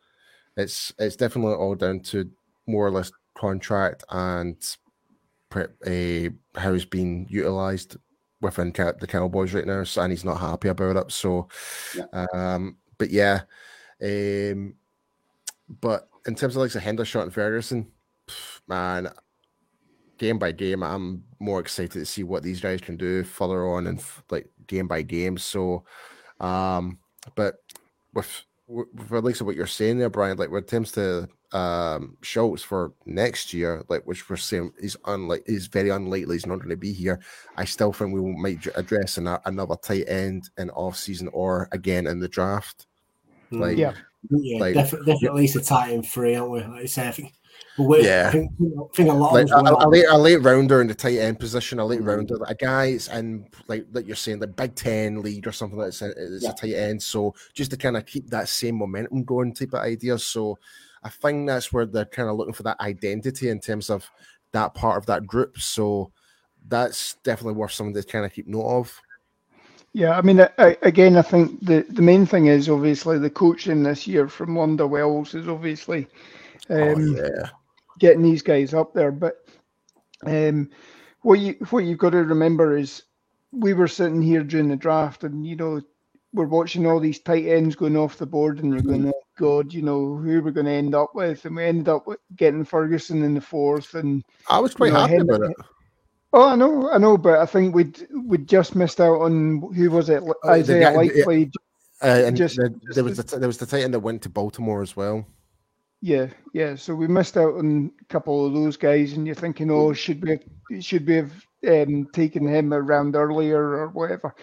it's it's definitely all down to more or less contract and pre- uh, how he's being utilized within the Cowboys right now, so, and he's not happy about it. So, um, but yeah, um, but in terms of like the Hendershot and Ferguson, man, game by game, I'm more excited to see what these guys can do further on and f- like game by game. So, um, but with with with at least what you're saying there, Brian, like when it comes to um Schultz for next year, like which we're saying he's unlike he's very unlikely he's not going to be here. I still think we might address an, another tight end in off season or again in the draft. Like, Yeah. Yeah, Like- defi- definitely at least a tight end free, aren't we? Like you say, I think. But Yeah. I think, I think a lot like of a, us will. a, late, a late rounder in the tight end position, a late Mm. rounder, a guy's in like that you're saying the Big Ten league or something like that. It's Yeah. a tight end, so just to kind of keep that same momentum going, type of idea. So I think that's where they're kind of looking for that identity in terms of that part of that group. So that's definitely worth something to kind of keep note of. Yeah, I mean, I, I, again, I think the, the main thing is obviously the coaching this year from Lunda Wells is obviously oh um, yeah, getting these guys up there. But um, what you what you've got to remember is we were sitting here during the draft, and you know we're watching all these tight ends going off the board, and we're going, "Oh God, you know who we're going to end up with?" And we ended up getting Ferguson in the fourth, and I was quite you know, happy about it. oh, I know, I know, but I think we'd we'd just missed out on who was it? Oh, the Isaiah yeah. Likely. Uh, and just- the, there was the- the, there was the tight end that went to Baltimore as well. Yeah, yeah. So we missed out on a couple of those guys, and you're thinking, oh, should we have, should we have um, taken him around earlier or whatever?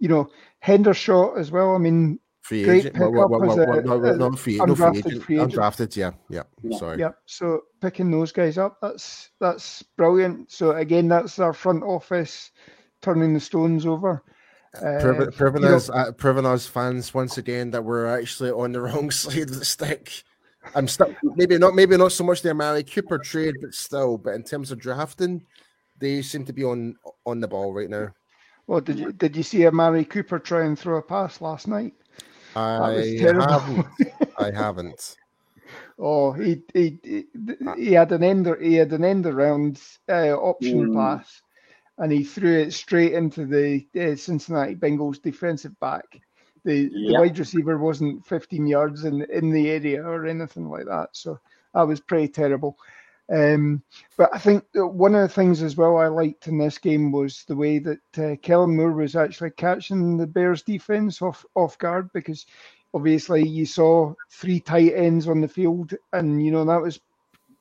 You know, Hendershot as well. I mean, Free Great agent, well, well, well, well, no, no, no, free, no free undrafted agent, free agent. undrafted. Yeah, yeah. Yeah. Sorry. yeah. So picking those guys up, that's that's brilliant. So again, that's our front office turning the stones over. Uh, Proving, proving you know- us, uh, proving us fans once again that we're actually on the wrong side of the stick. I'm still maybe not, maybe not so much the Amari Cooper trade, but still. But in terms of drafting, they seem to be on on the ball right now. Well, did you did you see Amari Cooper try and throw a pass last night? I haven't. I haven't. Oh, he he he, he had an end he had an end around uh, option Mm. pass, and he threw it straight into the uh, Cincinnati Bengals defensive back. The, the wide receiver wasn't 15 yards in in the area or anything like that, so that was pretty terrible. Um, but I think one of the things as well I liked in this game was the way that uh, Kellen Moore was actually catching the Bears defense off off guard because obviously you saw three tight ends on the field, and you know that was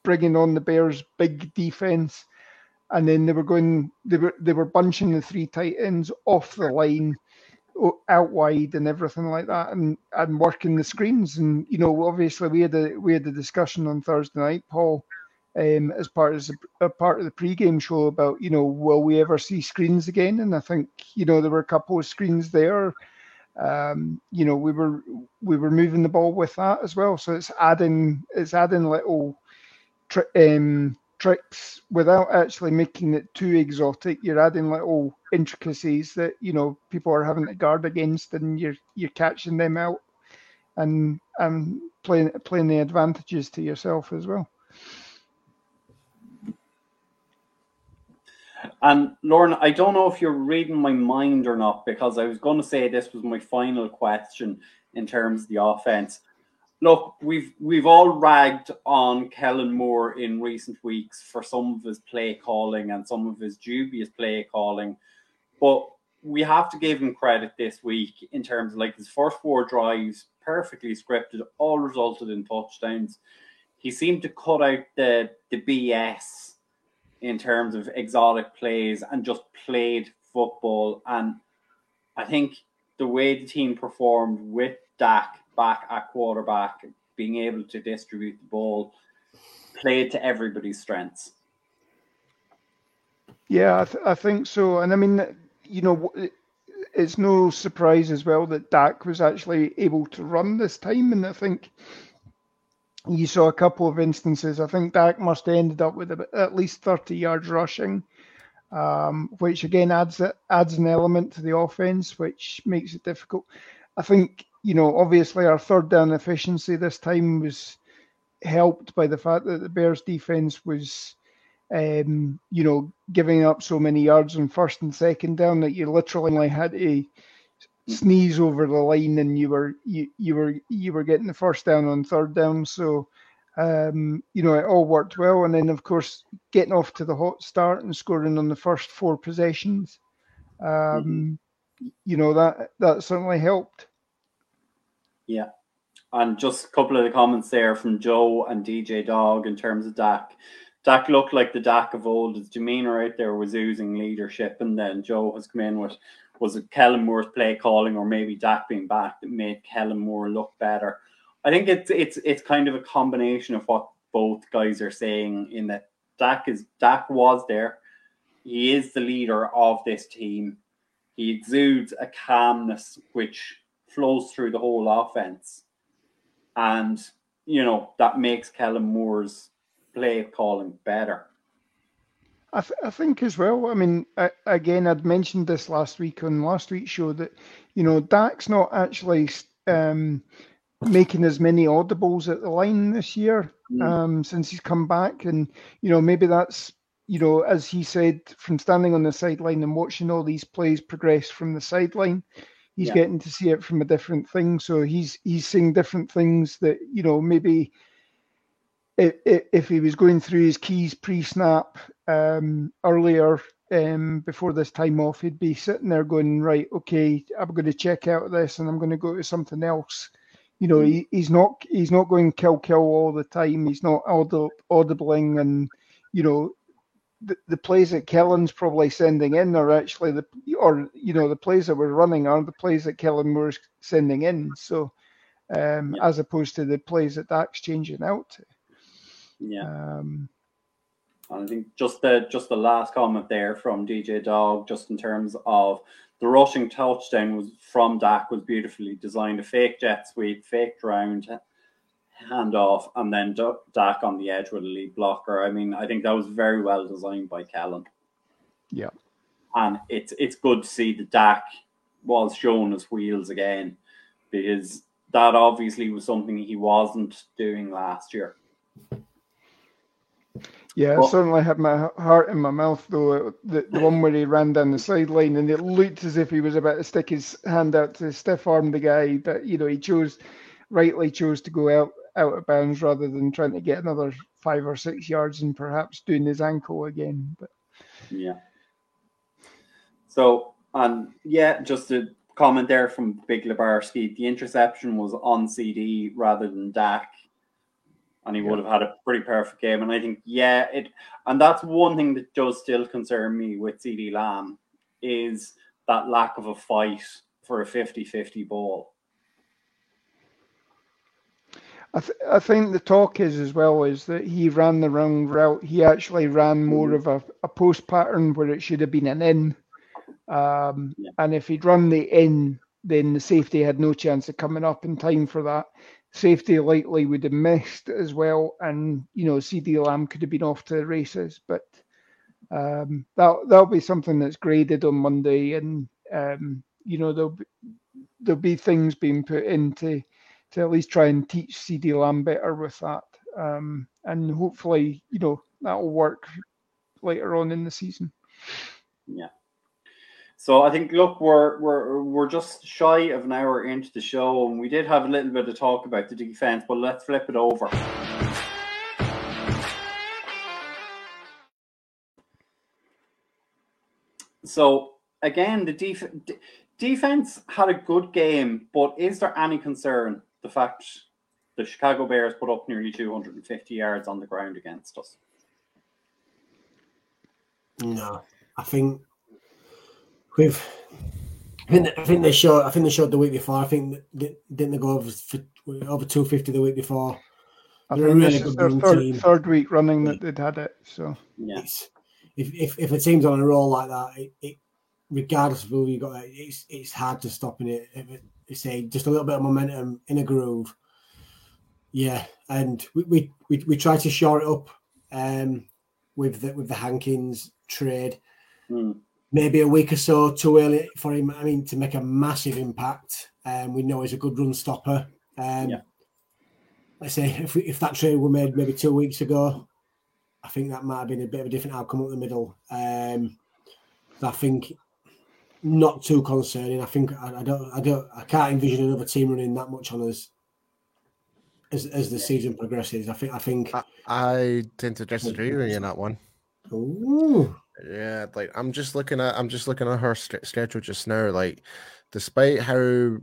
bringing on the Bears' big defense. And then they were going, they were they were bunching the three tight ends off the line, out wide, and everything like that, and and working the screens. And you know, obviously we had a we had a discussion on Thursday night, Paul, um, as part of the, a part of the pre-game show about you know will we ever see screens again? And I think you know there were a couple of screens there um, you know, we were we were moving the ball with that as well. So it's adding it's adding little tri- um, tricks without actually making it too exotic. You're adding little intricacies that you know people are having to guard against, and you're you're catching them out and and playing playing the advantages to yourself as well. And Lauren, I don't know if you're reading my mind or not, because I was going to say this was my final question in terms of the offense. Look, we've we've all ragged on Kellen Moore in recent weeks for some of his play calling and some of his dubious play calling, but we have to give him credit this week in terms of like his first four drives, perfectly scripted, all resulted in touchdowns. He seemed to cut out the the BS in terms of exotic plays and just played football. And I think the way the team performed with Dak back at quarterback, being able to distribute the ball, played to everybody's strengths. Yeah, I, th- I think so. And I mean, you know, it's no surprise as well that Dak was actually able to run this time. And I think you saw a couple of instances. I think Dak must have ended up with at least 30 yards rushing, um, which again adds adds an element to the offense, which makes it difficult. I think you know, obviously our third down efficiency this time was helped by the fact that the Bears defense was, um, you know, giving up so many yards on first and second down that you literally had to sneeze over the line and you were you, you were you were getting the first down on third down. So um, you know, it all worked well. And then of course getting off to the hot start and scoring on the first four possessions. Um, mm-hmm. you know, that that certainly helped. Yeah. And just a couple of the comments there from Joe and DJ Dog in terms of Dak. Dak looked like the Dak of old. His demeanor out there was oozing leadership. And then Joe has come in with was it Kellen Moore's play calling or maybe Dak being back that made Kellen Moore look better. I think it's it's it's kind of a combination of what both guys are saying in that Dak is Dak was there. He is the leader of this team. He exudes a calmness which flows through the whole offense. And, you know, that makes Kellen Moore's play calling better. I, th- I think as well. I mean, I, again, I'd mentioned this last week on last week's show that, you know, Dak's not actually um, making as many audibles at the line this year mm. um, since he's come back. And, you know, maybe that's, you know, as he said, from standing on the sideline and watching all these plays progress from the sideline, he's yeah. getting to see it from a different thing. So he's he's seeing different things that you know maybe if, if he was going through his keys pre-snap um, earlier um, before this time off, he'd be sitting there going, right, okay, I'm going to check out this and I'm going to go to something else. You know, mm. he, he's not he's not going kill kill all the time. He's not audible audibling and you know the, the plays that Kellen's probably sending in are actually the or you know the plays that we're running are the plays that Kellen Moore's sending in. So um, yeah. as opposed to the plays that Dak's changing out to. Yeah. Um, and I think just the just the last comment there from DJ Dog, just in terms of the rushing touchdown was from Dak was beautifully designed. A fake jet sweep, fake round, handoff, and then Dak on the edge with a lead blocker. I mean, I think that was very well designed by Kellen. Yeah. And it's it's good to see the Dak was shown his wheels again because that obviously was something he wasn't doing last year. Yeah, I certainly had my heart in my mouth though. Uh, the, the one where he ran down the sideline and it looked as if he was about to stick his hand out to stiff arm the guy, but you know he chose rightly chose to go out out of bounds rather than trying to get another five or six yards and perhaps doing his ankle again. But yeah. So and yeah, just a comment there from Big Lebarski. The interception was on CeeDee rather than Dak, and he yeah. would have had a pretty perfect game. And I think yeah, it and that's one thing that does still concern me with CeeDee Lamb is that lack of a fight for a 50-50 ball. I, th- I think the talk is as well is that he ran the wrong route. He actually ran more of a, a post pattern where it should have been an in. Um, yeah. And if he'd run the in, then the safety had no chance of coming up in time for that. Safety likely would have missed as well, and you know CeeDee Lamb could have been off to the races. But um, that that'll be something that's graded on Monday, and um, you know there'll be, there'll be things being put into to at least try and teach CeeDee Lamb better with that. Um, and hopefully, you know, that'll work later on in the season. Yeah. So I think look, we're we're we're just shy of an hour into the show, and we did have a little bit of talk about the defense, but let's flip it over. So again, the def- defense had a good game, but is there any concern the fact the Chicago Bears put up nearly 250 yards on the ground against us? No, I think we've I think, I think they showed. I think they showed the week before. I think didn't they go over for, over two fifty the week before? I think really this is their third, third, week running that they'd had it. So yes, if, if if a team's on a roll like that, it, it regardless of who you got, it's it's hard to stop in it. If it, it's a just a little bit of momentum in a groove. Yeah, and we we we, we try to shore it up um, with the with the Hankins trade. Mm. Maybe a week or so too early for him. I mean, to make a massive impact. Um, we know he's a good run stopper. Um, yeah. Let's say if we, if that trade were made maybe two weeks ago, I think that might have been a bit of a different outcome up the middle. Um, I think not too concerning. I think I, I, don't, I don't, I can't envision another team running that much on us as as the season progresses. I think, I think, I, I tend to disagree with you in that one. Ooh. Yeah, like I'm just looking at, I'm just looking at her st- schedule just now. Like, despite how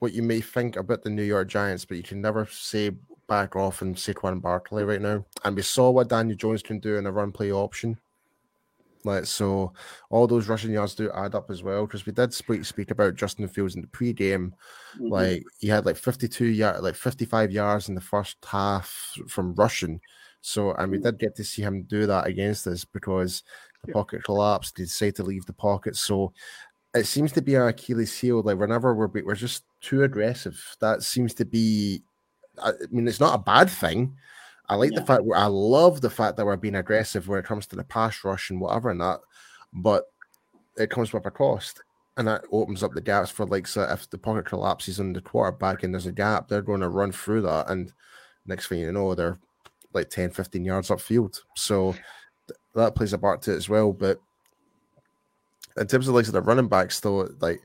what you may think about the New York Giants, but you can never say back off and Saquon Barkley right now. And we saw what Daniel Jones can do in a run play option. Like so, all those rushing yards do add up as well. Because we did speak speak about Justin Fields in the pre-game. Mm-hmm. Like he had like 52 yard, like 55 yards in the first half from rushing. So, and we did get to see him do that against us because the pocket collapsed. He decided to leave the pocket. So, it seems to be our Achilles heel. Like whenever we're we're just too aggressive, that seems to be. I mean, it's not a bad thing. I like yeah. the fact where I love the fact that we're being aggressive when it comes to the pass rush and whatever and that, but it comes with a cost. And that opens up the gaps for like so if the pocket collapses on the quarterback and there's a gap, they're going to run through that. And next thing you know, they're like 10, 15 yards upfield. So th- that plays a part to it as well. But in terms of like the running backs, though, like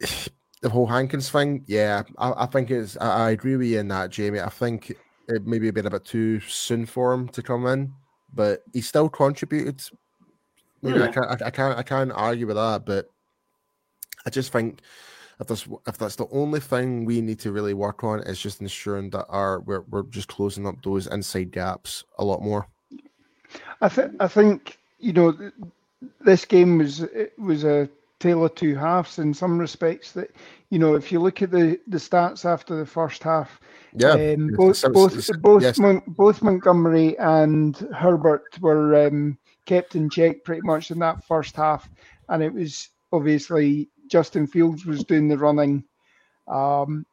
the whole Hankins thing, yeah, I, I think it's I, I, agree with you in that, Jamie. I think it maybe been a bit too soon for him to come in, but he still contributed. Yeah. I hmm. can't I, can't I can't argue with that, but I just think if that's if that's the only thing we need to really work on is just ensuring that our we're we're just closing up those inside gaps a lot more. I think I think you know this game was it was a tale of two halves in some respects. That you know, if you look at the the stats after the first half, yeah, um, both both both yes. Mon- both Montgomery and Herbert were um, kept in check pretty much in that first half, and it was obviously Justin Fields was doing the running. Um,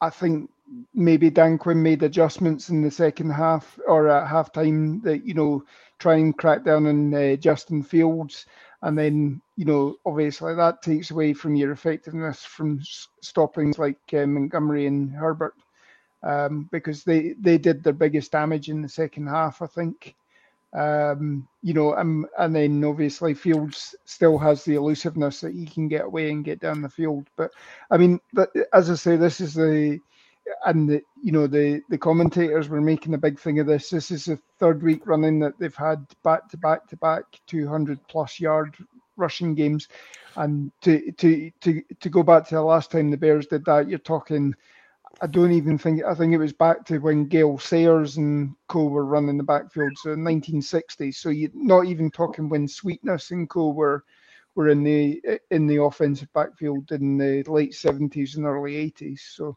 I think maybe Dan Quinn made adjustments in the second half or at halftime that you know try and crack down on uh, Justin Fields, and then you know obviously that takes away from your effectiveness from stopping like uh, Montgomery and Herbert um, because they they did their biggest damage in the second half, I think. Um, you know, and, and then obviously Fields still has the elusiveness that he can get away and get down the field. But I mean, but as I say, this is the and the, you know the the commentators were making a big thing of this. This is the third week running that they've had back to back to back 200 plus yard rushing games, and to to to to go back to the last time the Bears did that, you're talking. I don't even think I think it was back to when Gale Sayers and Co were running the backfield, so 1960s. So you're not even talking when Sweetness and Co were were in the in the offensive backfield in the late 70s and early 80s. So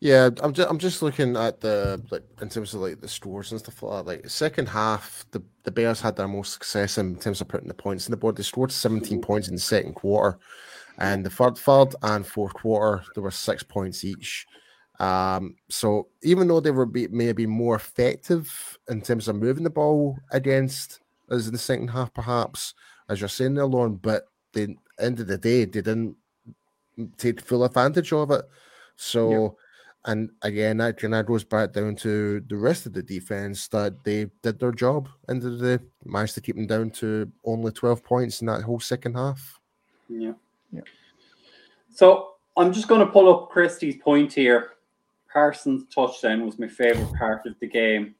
yeah, I'm just I'm just looking at the like in terms of like the scores and stuff like that. Like second half, the, the Bears had their most success in terms of putting the points in the board. They scored 17 points in the second quarter, and the third, third and fourth quarter there were six points each. Um, so even though they were be, maybe more effective in terms of moving the ball against as in the second half, perhaps as you're saying there, Lauren, but the end of the day they didn't take full advantage of it. So. Yep and again, that kind of goes back down to the rest of the defense that they did their job and they managed to keep them down to only 12 points in that whole second half. Yeah. Yeah. So I'm just going to pull up Christie's point here. Parsons' touchdown was my favorite part of the game.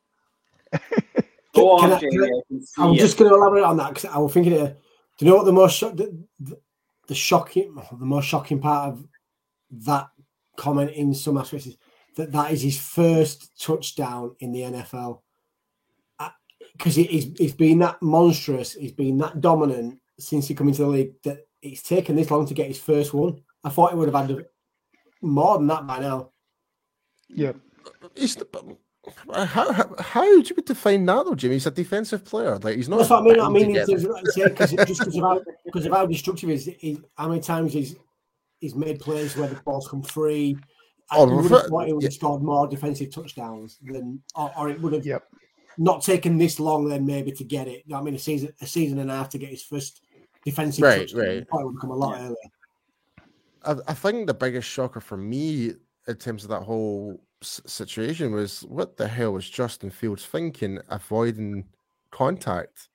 Go on, I, Jamie. I, am just going to elaborate on that because I was thinking, do you know what the most the, the, the shocking, the most shocking part of that comment in some aspects that that is his first touchdown in the NFL because uh, he's, he's been that monstrous, he's been that dominant since he come into the league that it's taken this long to get his first one. I thought he would have had more than that by now. Yeah. He's the, how, how how do you define that though, Jimmy? He's a defensive player. Like he's not. That's what I mean. I mean, to in terms of, like I say, 'cause just because of how because of how destructive he is, he, how many times he's he's made plays where the balls come free. I Oh, would refer- have thought he would have yeah. scored more defensive touchdowns than, or, or it would have Yep. not taken this long then maybe to get it. I mean, a season a season and a half to get his first defensive Right, touchdown. right. Probably would have come a lot Yeah. earlier. I, I think the biggest shocker for me in terms of that whole s- situation was what the hell was Justin Fields thinking, avoiding contact?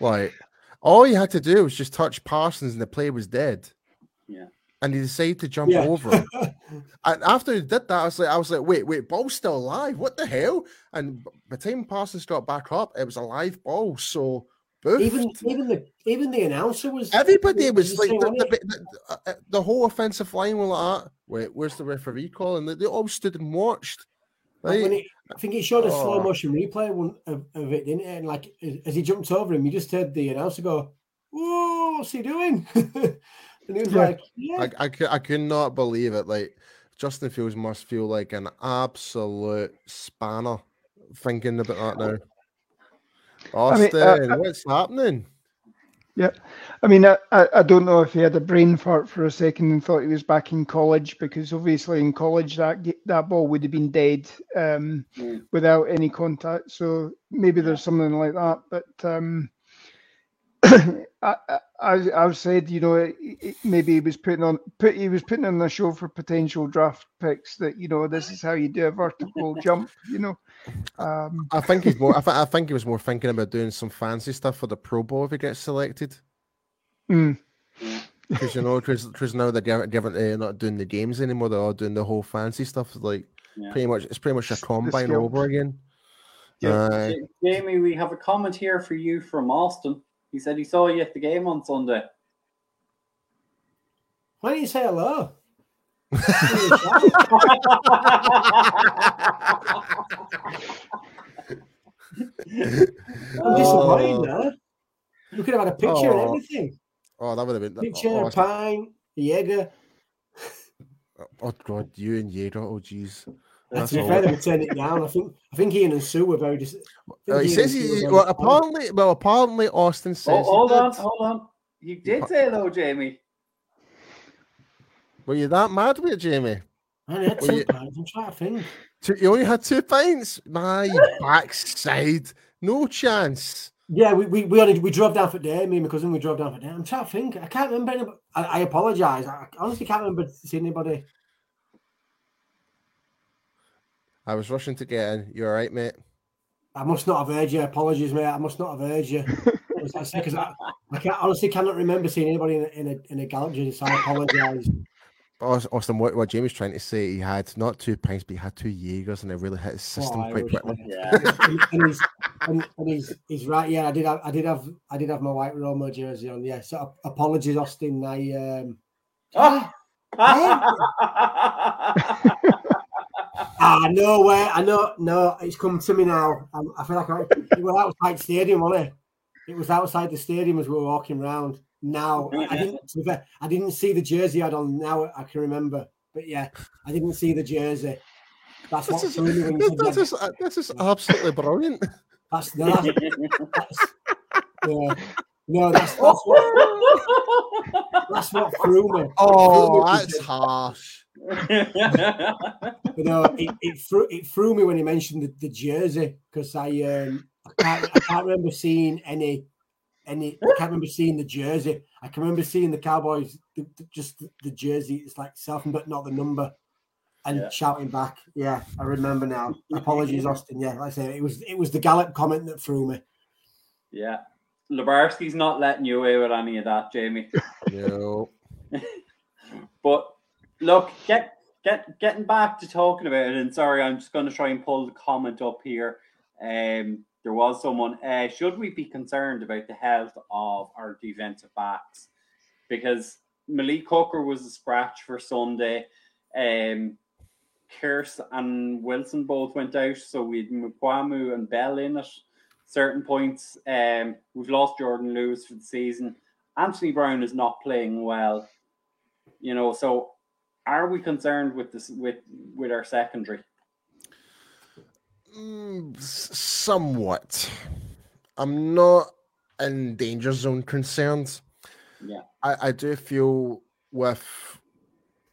Like, all he had to do was just touch Parsons and the play was dead. Yeah. And he decided to jump Yeah. over. and after he did that, I was like, I was like, wait, wait, ball's still alive. What the hell? And by the time Parsons got back up, it was a live ball. So, boofed. even even the even the announcer was Everybody was the like the, the, the, uh, the whole offensive line were like, that. wait, where's the referee call? And they, all stood and watched. Right? it, I think it showed a slow Oh. motion replay one of, of it, didn't it? And like as- as he jumped over him, you just heard the announcer go, "Whoa, what's he doing?" and he was Yeah. like, "Yeah." I, I, cou- I could not believe it. Like Justin Fields must feel like an absolute spanner thinking about that now. I mean, uh, uh, what's happening? Yeah, I mean, I, I I don't know if he had a brain fart for a second and thought he was back in college because obviously in college that that ball would have been dead um, Mm. without any contact. So maybe there's something like that. But um, I, I I- I've said you know it, it- maybe he was putting on put he was putting on a show for potential draft picks that you know this is how you do a vertical jump. You know. Um, I think he's more. I, th- I think he was more thinking about doing some fancy stuff for the Pro Bowl if he gets selected. mm, Because you know, because now they're giving, giving uh, not doing the games anymore. They're all doing the whole fancy stuff. Like Yeah. pretty much, it's pretty much a combine skill. over again. Ja- Aye. Ja- Jamie, we have a comment here for you from Austin. He said he saw you at the game on Sunday. Why didn't you say hello? I'm disappointed Oh. now. You could have had a picture and Oh. everything. Oh, that would have been. Picture, Oh, a pine, Jaeger. Oh, oh God, you and Jaeger. Oh, jeez. And That's to be fair, they would turn it down. I think I think Ian and Sue were very dis- Uh, he Ian says and he. very Well, apparently, well, apparently, Austin says. Oh, hold on, did. hold on. You did say hello, Jamie. Were you that mad with Jamie? I only had two you- pints. I'm trying to think. Two, you only had two pints. My backside, no chance. Yeah, we, we, we only we drove down for day. Me and my cousin we drove down for day. I'm trying to think. I can't remember. Anybody, I, I apologize. I honestly can't remember seeing anybody. I was rushing to get in. You all right, mate? I must not have heard you. Apologies, mate. I must not have heard you. Because I, I can't, honestly cannot remember seeing anybody in a, in a, in a Gallup jersey. So I apologize. Aus- Austin, what, what Jamie's trying to say, he had not two pints, but he had two Jaegers, and it really hit his system Oh, quite was- quickly. Yeah. and, and he's and, and he's he's right. Yeah, I did have I did have I did have my white Romo jersey on. Yeah, so apologies, Austin. I um Ah! ah no way. I know no. It's come to me now. i I feel like I, it was outside the stadium, wasn't it? It was outside the stadium as we were walking round. Now I didn't. to be fair, I didn't see the jersey I had on. Now I can remember. But yeah, I didn't see the jersey. That's what This is, threw me when you this, said this is, this is absolutely brilliant. That's, no, that's, that's yeah. No, that's, that's what that's what threw me. Oh, Threw me that's harsh. You know, it, it threw it threw me when he mentioned the, the jersey because I um I can't I can't remember seeing any any I can't remember seeing the jersey. I can remember seeing the Cowboys the, the- just the, the jersey. It's like self but not the number. And Yeah. shouting back, yeah, I remember now. Apologies, Austin. Yeah, like I say, it was it was the Gallup comment that threw me. yeah. Labarski's not letting you away with any of that, Jamie. No. But look, get get getting back to talking about it, and sorry, I'm just going to try and pull the comment up here. Um, there was someone. Uh, should we be concerned about the health of our defensive backs? Because Malik Hooker was a scratch for Sunday. Um, Kearse and Wilson both went out, so we had Mukuamu and Bell in at certain points. Um, we've lost Jourdan Lewis for the season, Anthony Brown is not playing well. You know, so are we concerned with this with with our secondary? Mm, somewhat. I'm not in danger zone concerns. Yeah. I, I do feel with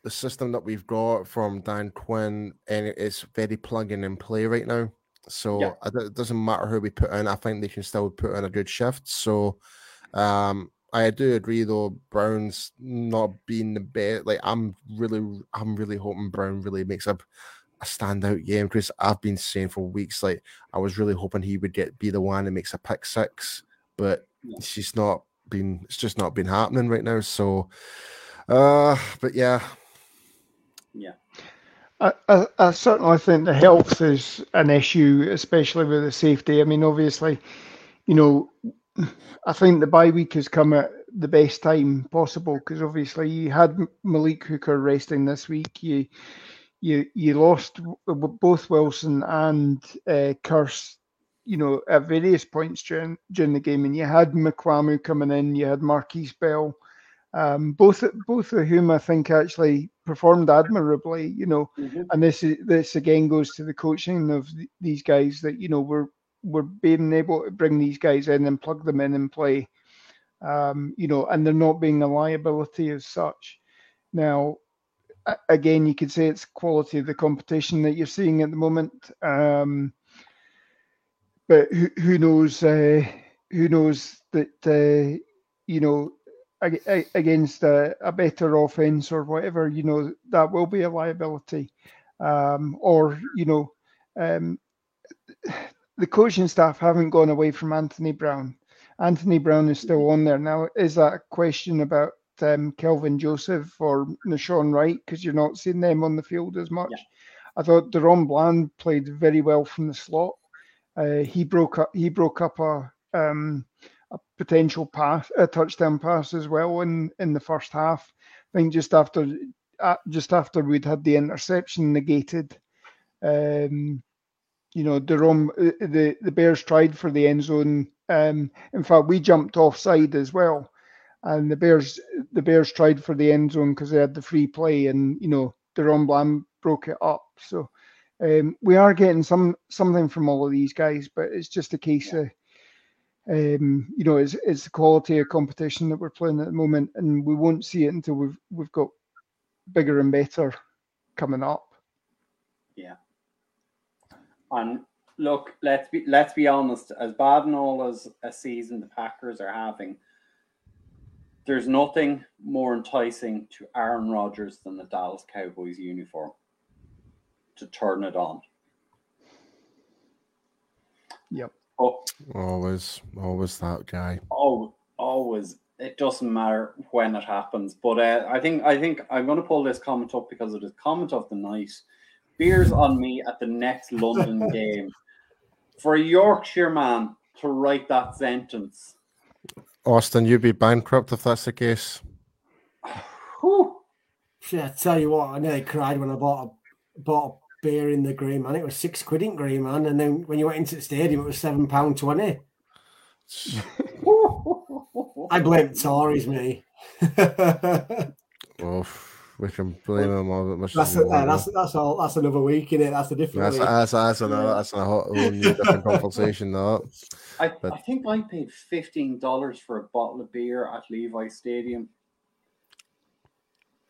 the system that we've got from Dan Quinn, and it's very plug in and play right now. So Yeah. it doesn't matter who we put in. I think they can still put in a good shift. So um, I do agree, though. Brown's not being the best. Like I'm really, I'm really hoping Brown really makes up a standout game because I've been saying for weeks, like I was really hoping he would get be the one that makes a pick six, but Yeah. she's not been. It's just not been happening right now. So, uh, but yeah, I, I, I certainly think the health is an issue, especially with the safety. I mean, obviously, you know, I think the bye week has come at the best time possible because obviously you had Malik Hooker resting this week. You you you lost both Wilson and uh, Kearse, you know, at various points during during the game, and you had Mukuamu coming in. You had Markquese Bell. Um, both both of whom I think actually performed admirably, you know and this is this again goes to the coaching of th- these guys that you know we're we're being able to bring these guys in and plug them in and play um you know and they're not being a liability as such now again you could say it's quality of the competition that you're seeing at the moment um but who, who knows uh, who knows that uh, you know ag- ag- against a, a better offense or whatever, you know, that will be a liability. Um, or, you know, um, the coaching staff haven't gone away from Anthony Brown. Anthony Brown is still on there. Now, is that a question about um, Kelvin Joseph or Nahshon Wright? Because you're not seeing them on the field as much. Yeah. I thought DaRon Bland played very well from the slot. Uh, he broke up. He broke up a um, a potential pass, a touchdown pass as well in in the first half. I think just after uh, just after we'd had the interception negated, um, you know, the Rom, uh, the the Bears tried for the end zone. Um, in fact, we jumped offside as well, and the Bears the Bears tried for the end zone because they had the free play, and you know, DaRon Bland broke it up. So. Um, we are getting some something from all of these guys, but it's just a case of um, you know, it's, it's the quality of competition that we're playing at the moment, and we won't see it until we've we've got bigger and better coming up. And look, let's be let's be honest. As bad and all as a season the Packers are having, there's nothing more enticing to Aaron Rodgers than the Dallas Cowboys uniform. To turn it on. Yep. Oh, always, always that guy. oh, always. It doesn't matter when it happens. But uh, I think I think I'm going to pull this comment up because it is comment of the night. Beers on me at the next London game. For a Yorkshire man to write that sentence. Austin, you'd be bankrupt if that's the case. Whew. Yeah, I tell you what, I nearly cried when I bought a bought a beer in the Green Man. It was six quid in Green Man, and then when you went into the stadium, it was seven pound twenty. I blame Tories, me. that's Oh, we can blame them all. That much that's, as we want, that's that's all. That's another week in it. That's a different That's week. that's that's another that's a whole whole new different conversation. That I, But- I think I paid fifteen dollars for a bottle of beer at Levi Stadium.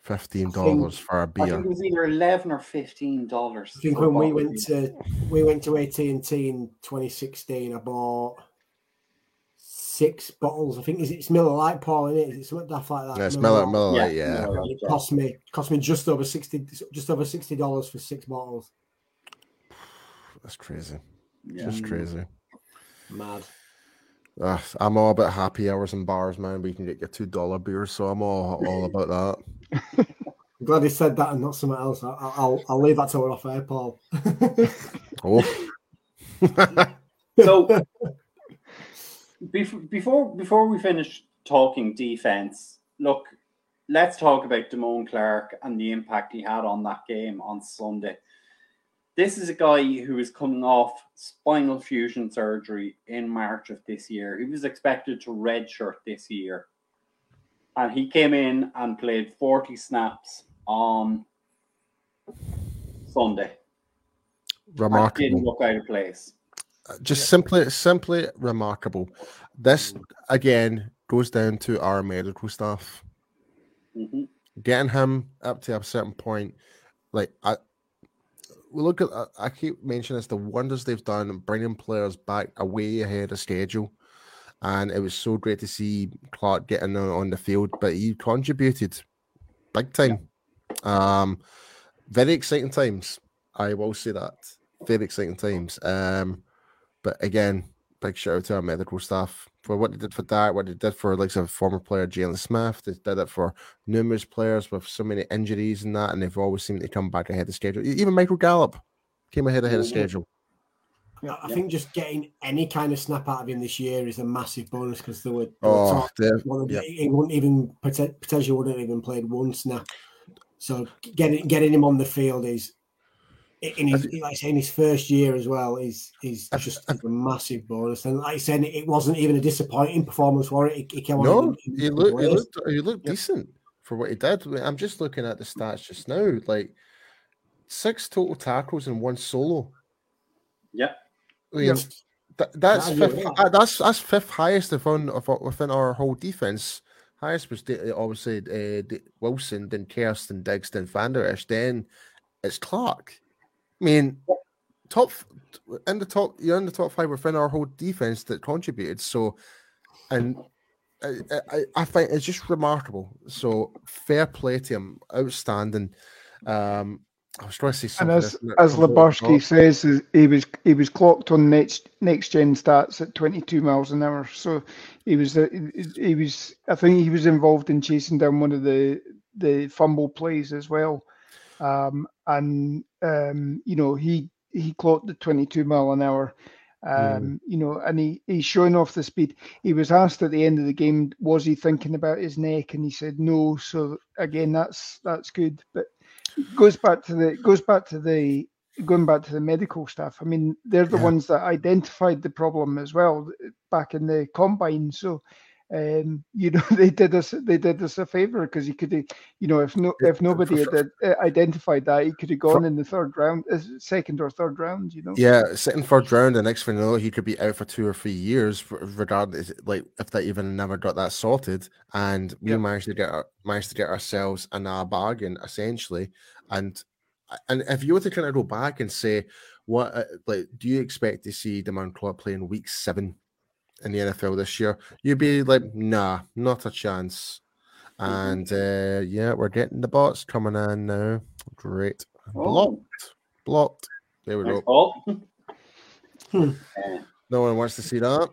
fifteen dollars for a beer. I think it was either eleven or fifteen dollars. I think when we went to we went to AT and T in 2016, I bought six bottles. I think is it's Miller Lite, Paul, in it? Is it something daft like that? Yeah, it's Miller Miller, Lite. Miller, Lite, yeah. Miller Lite, It yeah. cost me cost me just over sixty just over sixty dollars for six bottles. That's crazy. Yeah. Just crazy. Mad. Ugh, I'm all about happy hours and bars, man. We can get your two dollar beers, so I'm all all about that. I'm glad he said that and not something else. I, I- I'll I'll leave that to her off air, Paul. Oh, So before before before we finish talking defense, look, let's talk about Damone Clark and the impact he had on that game on Sunday. This is a guy who is coming off spinal fusion surgery in March of this year. He was expected to redshirt this year. and he came in and played 40 snaps on Sunday. Remarkable. Didn't look out of place. Just simply, simply remarkable. This again goes down to our medical staff. Mm-hmm. Getting him up to a certain point, like I, we look at. I keep mentioning this, the wonders they've done bringing players back away ahead of schedule, and it was so great to see Clark getting on, on the field. But he contributed big time. Um, very exciting times. I will say that. Very exciting times. Um, but again, big shout out to our medical staff for what they did for that, what they did for like some former player Jaylon Smith. They did it for numerous players with so many injuries and that, and they've always seemed to come back ahead of schedule. Even Michael Gallup came ahead ahead of schedule. Yeah, I think just getting any kind of snap out of him this year is a massive bonus because there were, there Oh, were talk- the- one of the- yeah. he wouldn't even potentially wouldn't even played one snap. So getting getting him on the field is in his like I say in his first year as well is is just a massive bonus. And like I said, it wasn't even a disappointing performance for it. He, he came on No, in- in he good looked, he looked, he looked decent for what he did. I mean, I'm just looking at the stats just now, like six total tackles and one solo. Yeah. I mean, Yeah. that, that's Yeah, fifth, right. uh, that's that's fifth highest within of, within our whole defense. Highest was obviously uh, Wilson, then Kirsten, Diggs, then Vander Esch, then it's Clark. I mean, top in the top, you're in the top five within our whole defense that contributed. So, and I, I, I think it's just remarkable. So fair play to him, outstanding. Um, I was trying to say And as as of Labursky my says, he was he was clocked on next next gen stats at 22 miles an hour. So he was uh, he was I think he was involved in chasing down one of the the fumble plays as well. Um, and um, you know he he clocked the 22 mile an hour. Um, you know, and he, he's showing off the speed. He was asked at the end of the game, was he thinking about his neck, and he said no. So again, that's that's good. But goes back to the goes back to the going back to the medical staff. I mean, they're the Yeah. ones that identified the problem as well back in the combine. So, um, you know, they did us they did us a favor because he could, have, you know, if no if nobody had uh, identified that, he could have gone in the third round, uh, second or third round. You know. Yeah, sitting third round, the next thing you know, he could be out for two or three years, regardless, like if they even never got that sorted. And we Yep. managed to get our, managed to get ourselves in a bargain essentially. And and if you were to kind of go back and say, what uh, like do you expect to see Damone Clark playing week seven in the NFL this year? You'd be like, nah, not a chance. And uh, yeah, we're getting the bots coming in now. Great, blocked, blocked. There we Nice go. Hmm. No one wants to see that.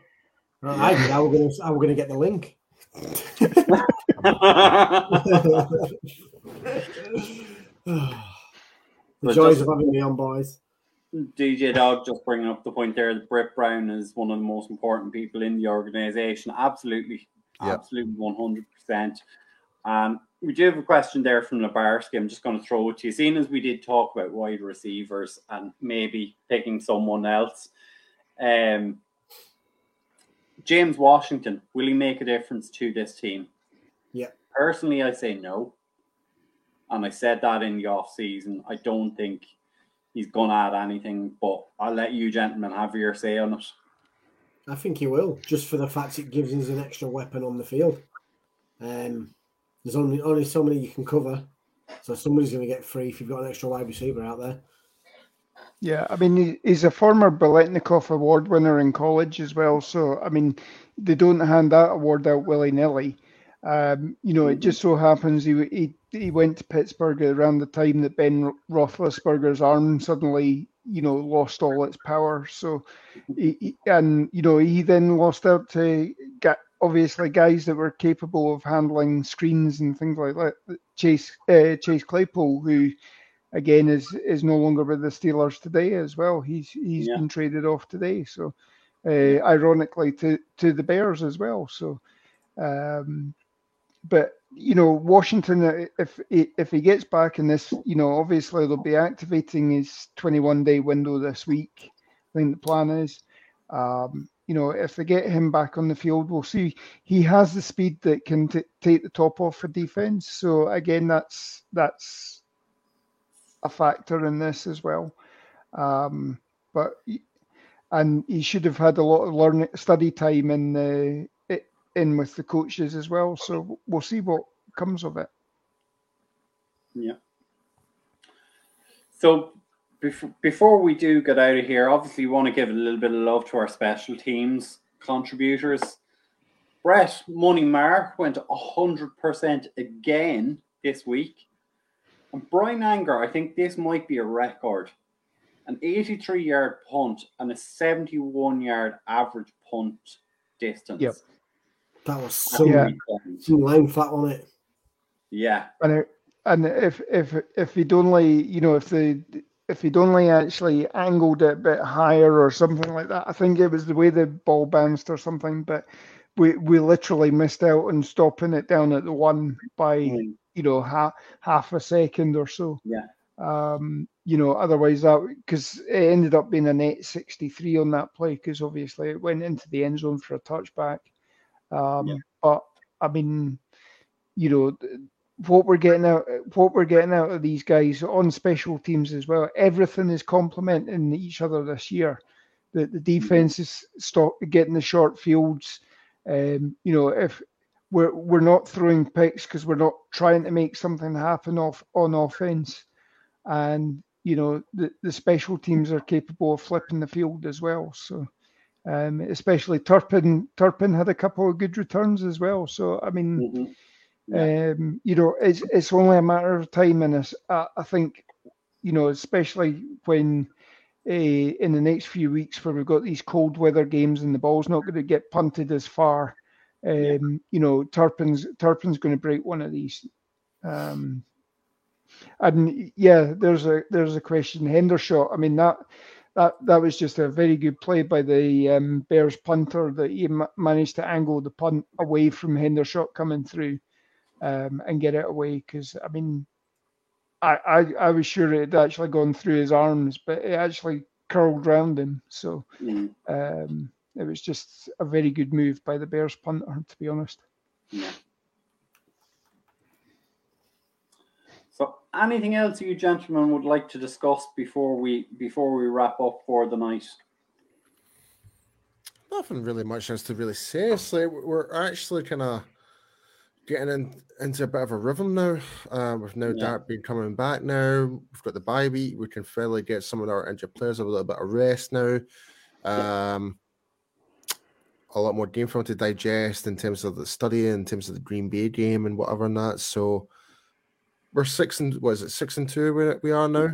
Right, I did. How we're gonna how we're gonna get the link? the But joys just- of having me on, boys. DJ Dog just bringing up the point there that Britt Brown is one of the most important people in the organization. Absolutely, Yeah. absolutely, one hundred percent. Um, we do have a question there from Labarski. I'm just going to throw it to you. Seeing as we did talk about wide receivers and maybe picking someone else, um, James Washington will he make a difference to this team? Yeah. Personally, I say no, and I said that in the off season. I don't think he's going to add anything, but I'll let you gentlemen have your say on it. I think he will, just for the fact it gives us an extra weapon on the field. Um, there's only only so many you can cover, so somebody's going to get free if you've got an extra wide receiver out there. Yeah, I mean, he- he's a former Biletnikoff Award winner in college as well. So, I mean, they don't hand that award out willy nilly. Um, you know, it just so happens he, he he went to Pittsburgh around the time that Ben Roethlisberger's arm suddenly, you know, lost all its power. So, he, he- and you know, he then lost out to get obviously guys that were capable of handling screens and things like that. Chase uh, Chase Claypool, who again is is no longer with the Steelers today as well. He's he's Yeah. been traded off today. So uh, ironically to to the Bears as well. So um but you know Washington uh, if if he gets back in this you know obviously they'll be activating his 21 day window this week. I think the plan is um you know, if they get him back on the field, we'll see. He has the speed that can t- take the top off for defense. So again, that's that's a factor in this as well. Um, but and he should have had a lot of learning study time in the in with the coaches as well. So we'll see what comes of it. Yeah. So before, before we do get out of here, obviously we want to give a little bit of love to our special teams contributors. Brett Money Maher went 100% again this week. And Bryan Anger, I think this might be a record. An 83 yard punt and a 71 yard average punt distance. Yep. That was some, Yeah. some length that on it. Yeah. And it, and if if if he'd only you know if the if he'd only actually angled it a bit higher or something like that, I think it was the way the ball bounced or something. But we we literally missed out on stopping it down at the one by Mm. you know half half a second or so. Yeah. Um, you know, otherwise that because it ended up being a net 63 on that play because obviously it went into the end zone for a touchback. Um, Yeah. But I mean, you know, what we're getting out, what we're getting out of these guys on special teams as well. Everything is complementing each other this year. The the defense is stop getting the short fields. Um, you know, if we're we're not throwing picks because we're not trying to make something happen off on offense, and you know the the special teams are capable of flipping the field as well. So. Um, especially Turpin, Turpin had a couple of good returns as well. So I mean, Mhm. Yeah. um, you know, it's it's only a matter of time, and I, I think, you know, especially when uh, in the next few weeks where we've got these cold weather games and the ball's not going to get punted as far, um, Yeah. you know, Turpin's Turpin's going to break one of these. Um, and yeah, there's a there's a question. Hendershot. I mean that that that was just a very good play by the um, Bears punter that he ma- managed to angle the punt away from Hendershot coming through um, and get it away. Because I mean, I, I I was sure it had actually gone through his arms, but it actually curled round him. So Mm. um, it was just a very good move by the Bears punter, to be honest. Yeah. So, anything else you gentlemen would like to discuss before we before we wrap up for the night? Nothing really much else to really say. Like we're actually kind of getting in, into a bit of a rhythm now. Uh, with no Yeah. doubt being coming back now. We've got the bye week. We can fairly get some of our injured players a little bit of rest now. Um, a lot more game film to digest in terms of the study, in terms of the Green Bay game and whatever and that. So we're six and was it six and two we we are now?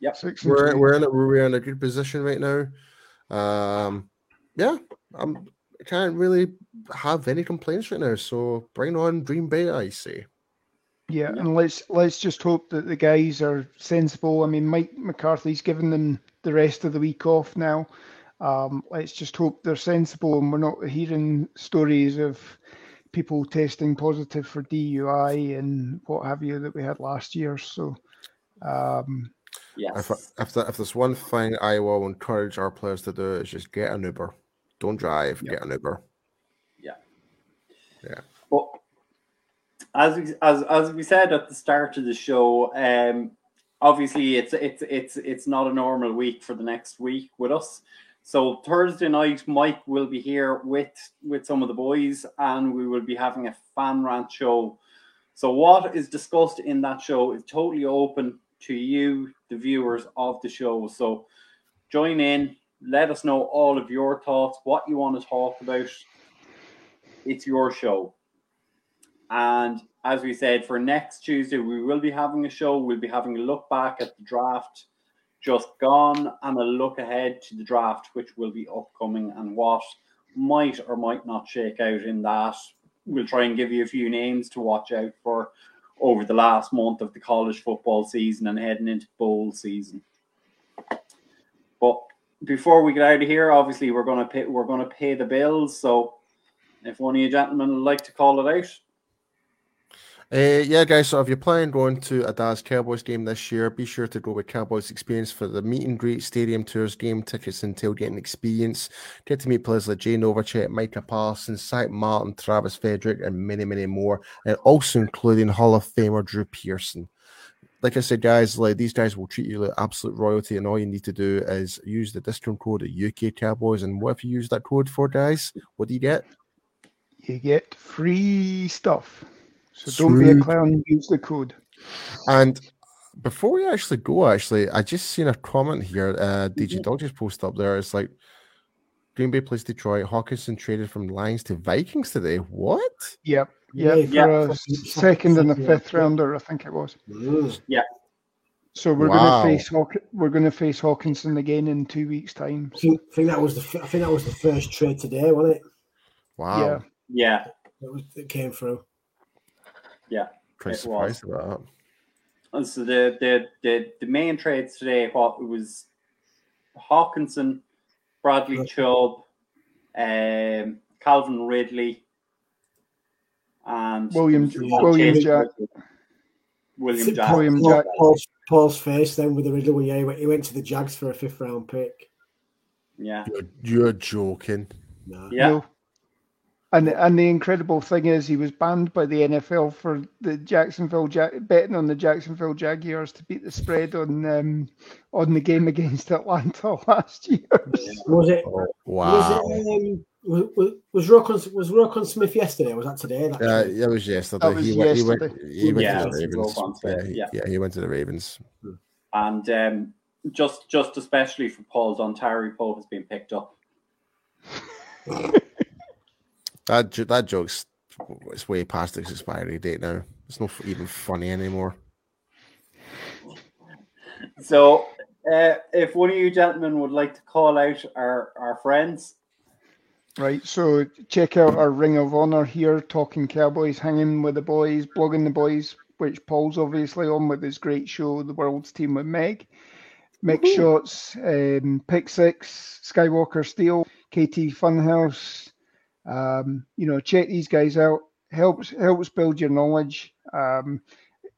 Yep. Six and we're two. we're in a, we're in a good position right now. Um, yeah, I'm, I can't really have any complaints right now. So bring on Green Bay, I say. Yeah, Yeah. and let's let's just hope that the guys are sensible. I mean, Mike McCarthy's given them the rest of the week off now. Um, let's just hope they're sensible and we're not hearing stories of people testing positive for DUI and what have you that we had last year. So, um, Yes. If if, if there's one thing I will encourage our players to do is just get an Uber. Don't drive. Yeah. Get an Uber. Yeah, yeah. But as we, as as we said at the start of the show, um, obviously it's it's it's it's not a normal week for the next week with us. So Thursday night, Mike will be here with with some of the boys, and we will be having a fan rant show. So what is discussed in that show is totally open to you, the viewers of the show. So join in. Let us know all of your thoughts, what you want to talk about. It's your show. And as we said, for next Tuesday, we will be having a show. We'll be having a look back at the draft just gone and a look ahead to the draft, which will be upcoming and what might or might not shake out in that. We'll try and give you a few names to watch out for over the last month of the college football season and heading into bowl season. But before we get out of here, obviously we're gonna pay we're gonna pay the bills. So if one of you gentlemen would like to call it out. Uh, yeah, guys. So if you're planning going to a Dallas Cowboys game this year, be sure to go with Cowboys Experience for the meet and greet, stadium tours, game tickets, and tailgating experience. Get to meet players like Jay Novacek, Micah Parsons, Zack Martin, Travis Frederick, and many, many more, and also including Hall of Famer Drew Pearson. Like I said, guys, like these guys will treat you like absolute royalty, and all you need to do is use the discount code at UK Cowboys. And what if you use that code for, guys? What do you get? You get free stuff. So don't be a Sweet. clown. Use the code. And before we actually go, actually, I just seen a comment here. Uh, DJ Dog just posted up there. It's like Green Bay plays Detroit. Hockenson traded from Lions to Vikings today. What? Yep. Yeah, Yep. yeah. For a second and a fucking- fifth rounder, I think it was. Yeah. So we're Wow. going to face Hawk- we're going to face Hockenson again in two weeks' time. I think, I think that was the f- I think that was the first trade today, wasn't it? Wow. Yeah. Yeah, It, was, that came through. Pretty It was. surprised about that. And so the the the, the main trades today, what it was Hockenson, Bradley Right. Chubb, um, Calvin Ridley, and William William Jack. William Jack. William Jack. Paul's, Paul's face then with the Riddler when yeah, he went, he went to the Jags for a fifth round pick. Yeah, You're, you're joking. No. yeah, No. And and the incredible thing is he was banned by the NFL for the Jacksonville Jag- betting on the Jacksonville Jaguars to beat the spread on um, on the game against Atlanta last year. Was it? Oh, Was wow. it? Um, was, was, was Roquan was Roquan Smith yesterday? or Was that today? That Uh, trade? that was yesterday. That was he, went, he went. yesterday. He went Yeah, to the Ravens. Roquan Yeah, he, yeah. yeah, he went to the Ravens. and um, just just especially for Paul Dontari, Poe has been picked up. That jo- that joke's it's way past its expiry date now. It's not even funny anymore. So, uh, if one of you gentlemen would like to call out our our friends, Right, so check out our Ring of Honor here, talking Cowboys, hanging with the boys, blogging the boys, which Paul's obviously on with his great show, The World's Team with Meg. Mix Shots, um, Pick Six, Skywalker Steel, KT Funhouse. Um, you know, check these guys out. Helps helps build your knowledge. Um,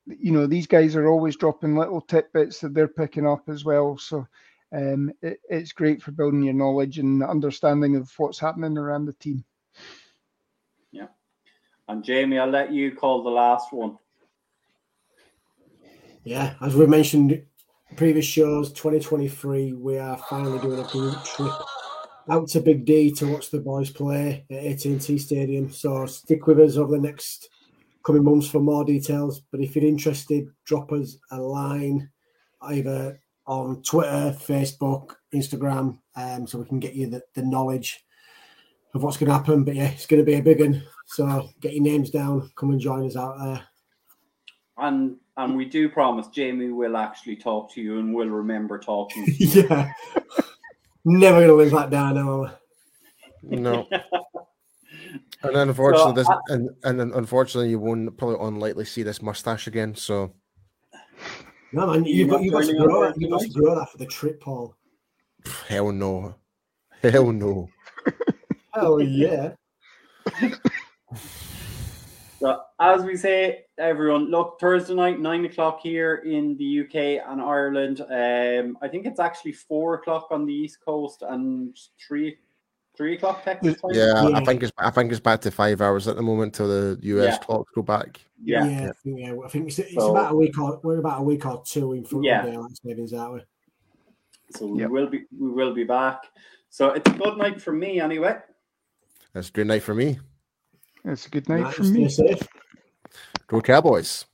you know, these guys are always dropping little tidbits that they're picking up as well. So um, it, it's great for building your knowledge and understanding of what's happening around the team. Yeah. And Jamie, I'll let you call the last one. Yeah, as we mentioned in previous shows, 2023, we are finally doing a group trip out to Big D to watch the boys play at AT&T Stadium. So stick with us over the next coming months for more details. But if you're interested, drop us a line either on Twitter, Facebook, Instagram, um, so we can get you the, the knowledge of what's going to happen. But yeah, it's going to be a big one. So get your names down, come and join us out there. And and we do promise Jamie will actually talk to you and will remember talking. yeah. Never going to live that down, am I? No. And then unfortunately, this, I- and, and unfortunately, you won't probably unlikely see this mustache again. So No, man, You're you've got, you've got to grow on that. You've got to grow that for the trip, Paul. hell no, hell no. Oh yeah. So as we say, everyone, look Thursday night, nine o'clock here in the UK and Ireland. Um, I think it's actually four o'clock on the East Coast and three three o'clock Texas time. Yeah, I think it's I think it's back to five hours at the moment till the US Yeah. clocks go back. yeah. Yeah, I think, yeah, I think it's, it's So- about a week or we're about a week or two in front Yeah. of daylight savings, aren't we? So we Yep. will be we will be back. So it's a good night for me anyway. That's a good night for me. It's a good night Right, from me. stay safe. Go Cowboys.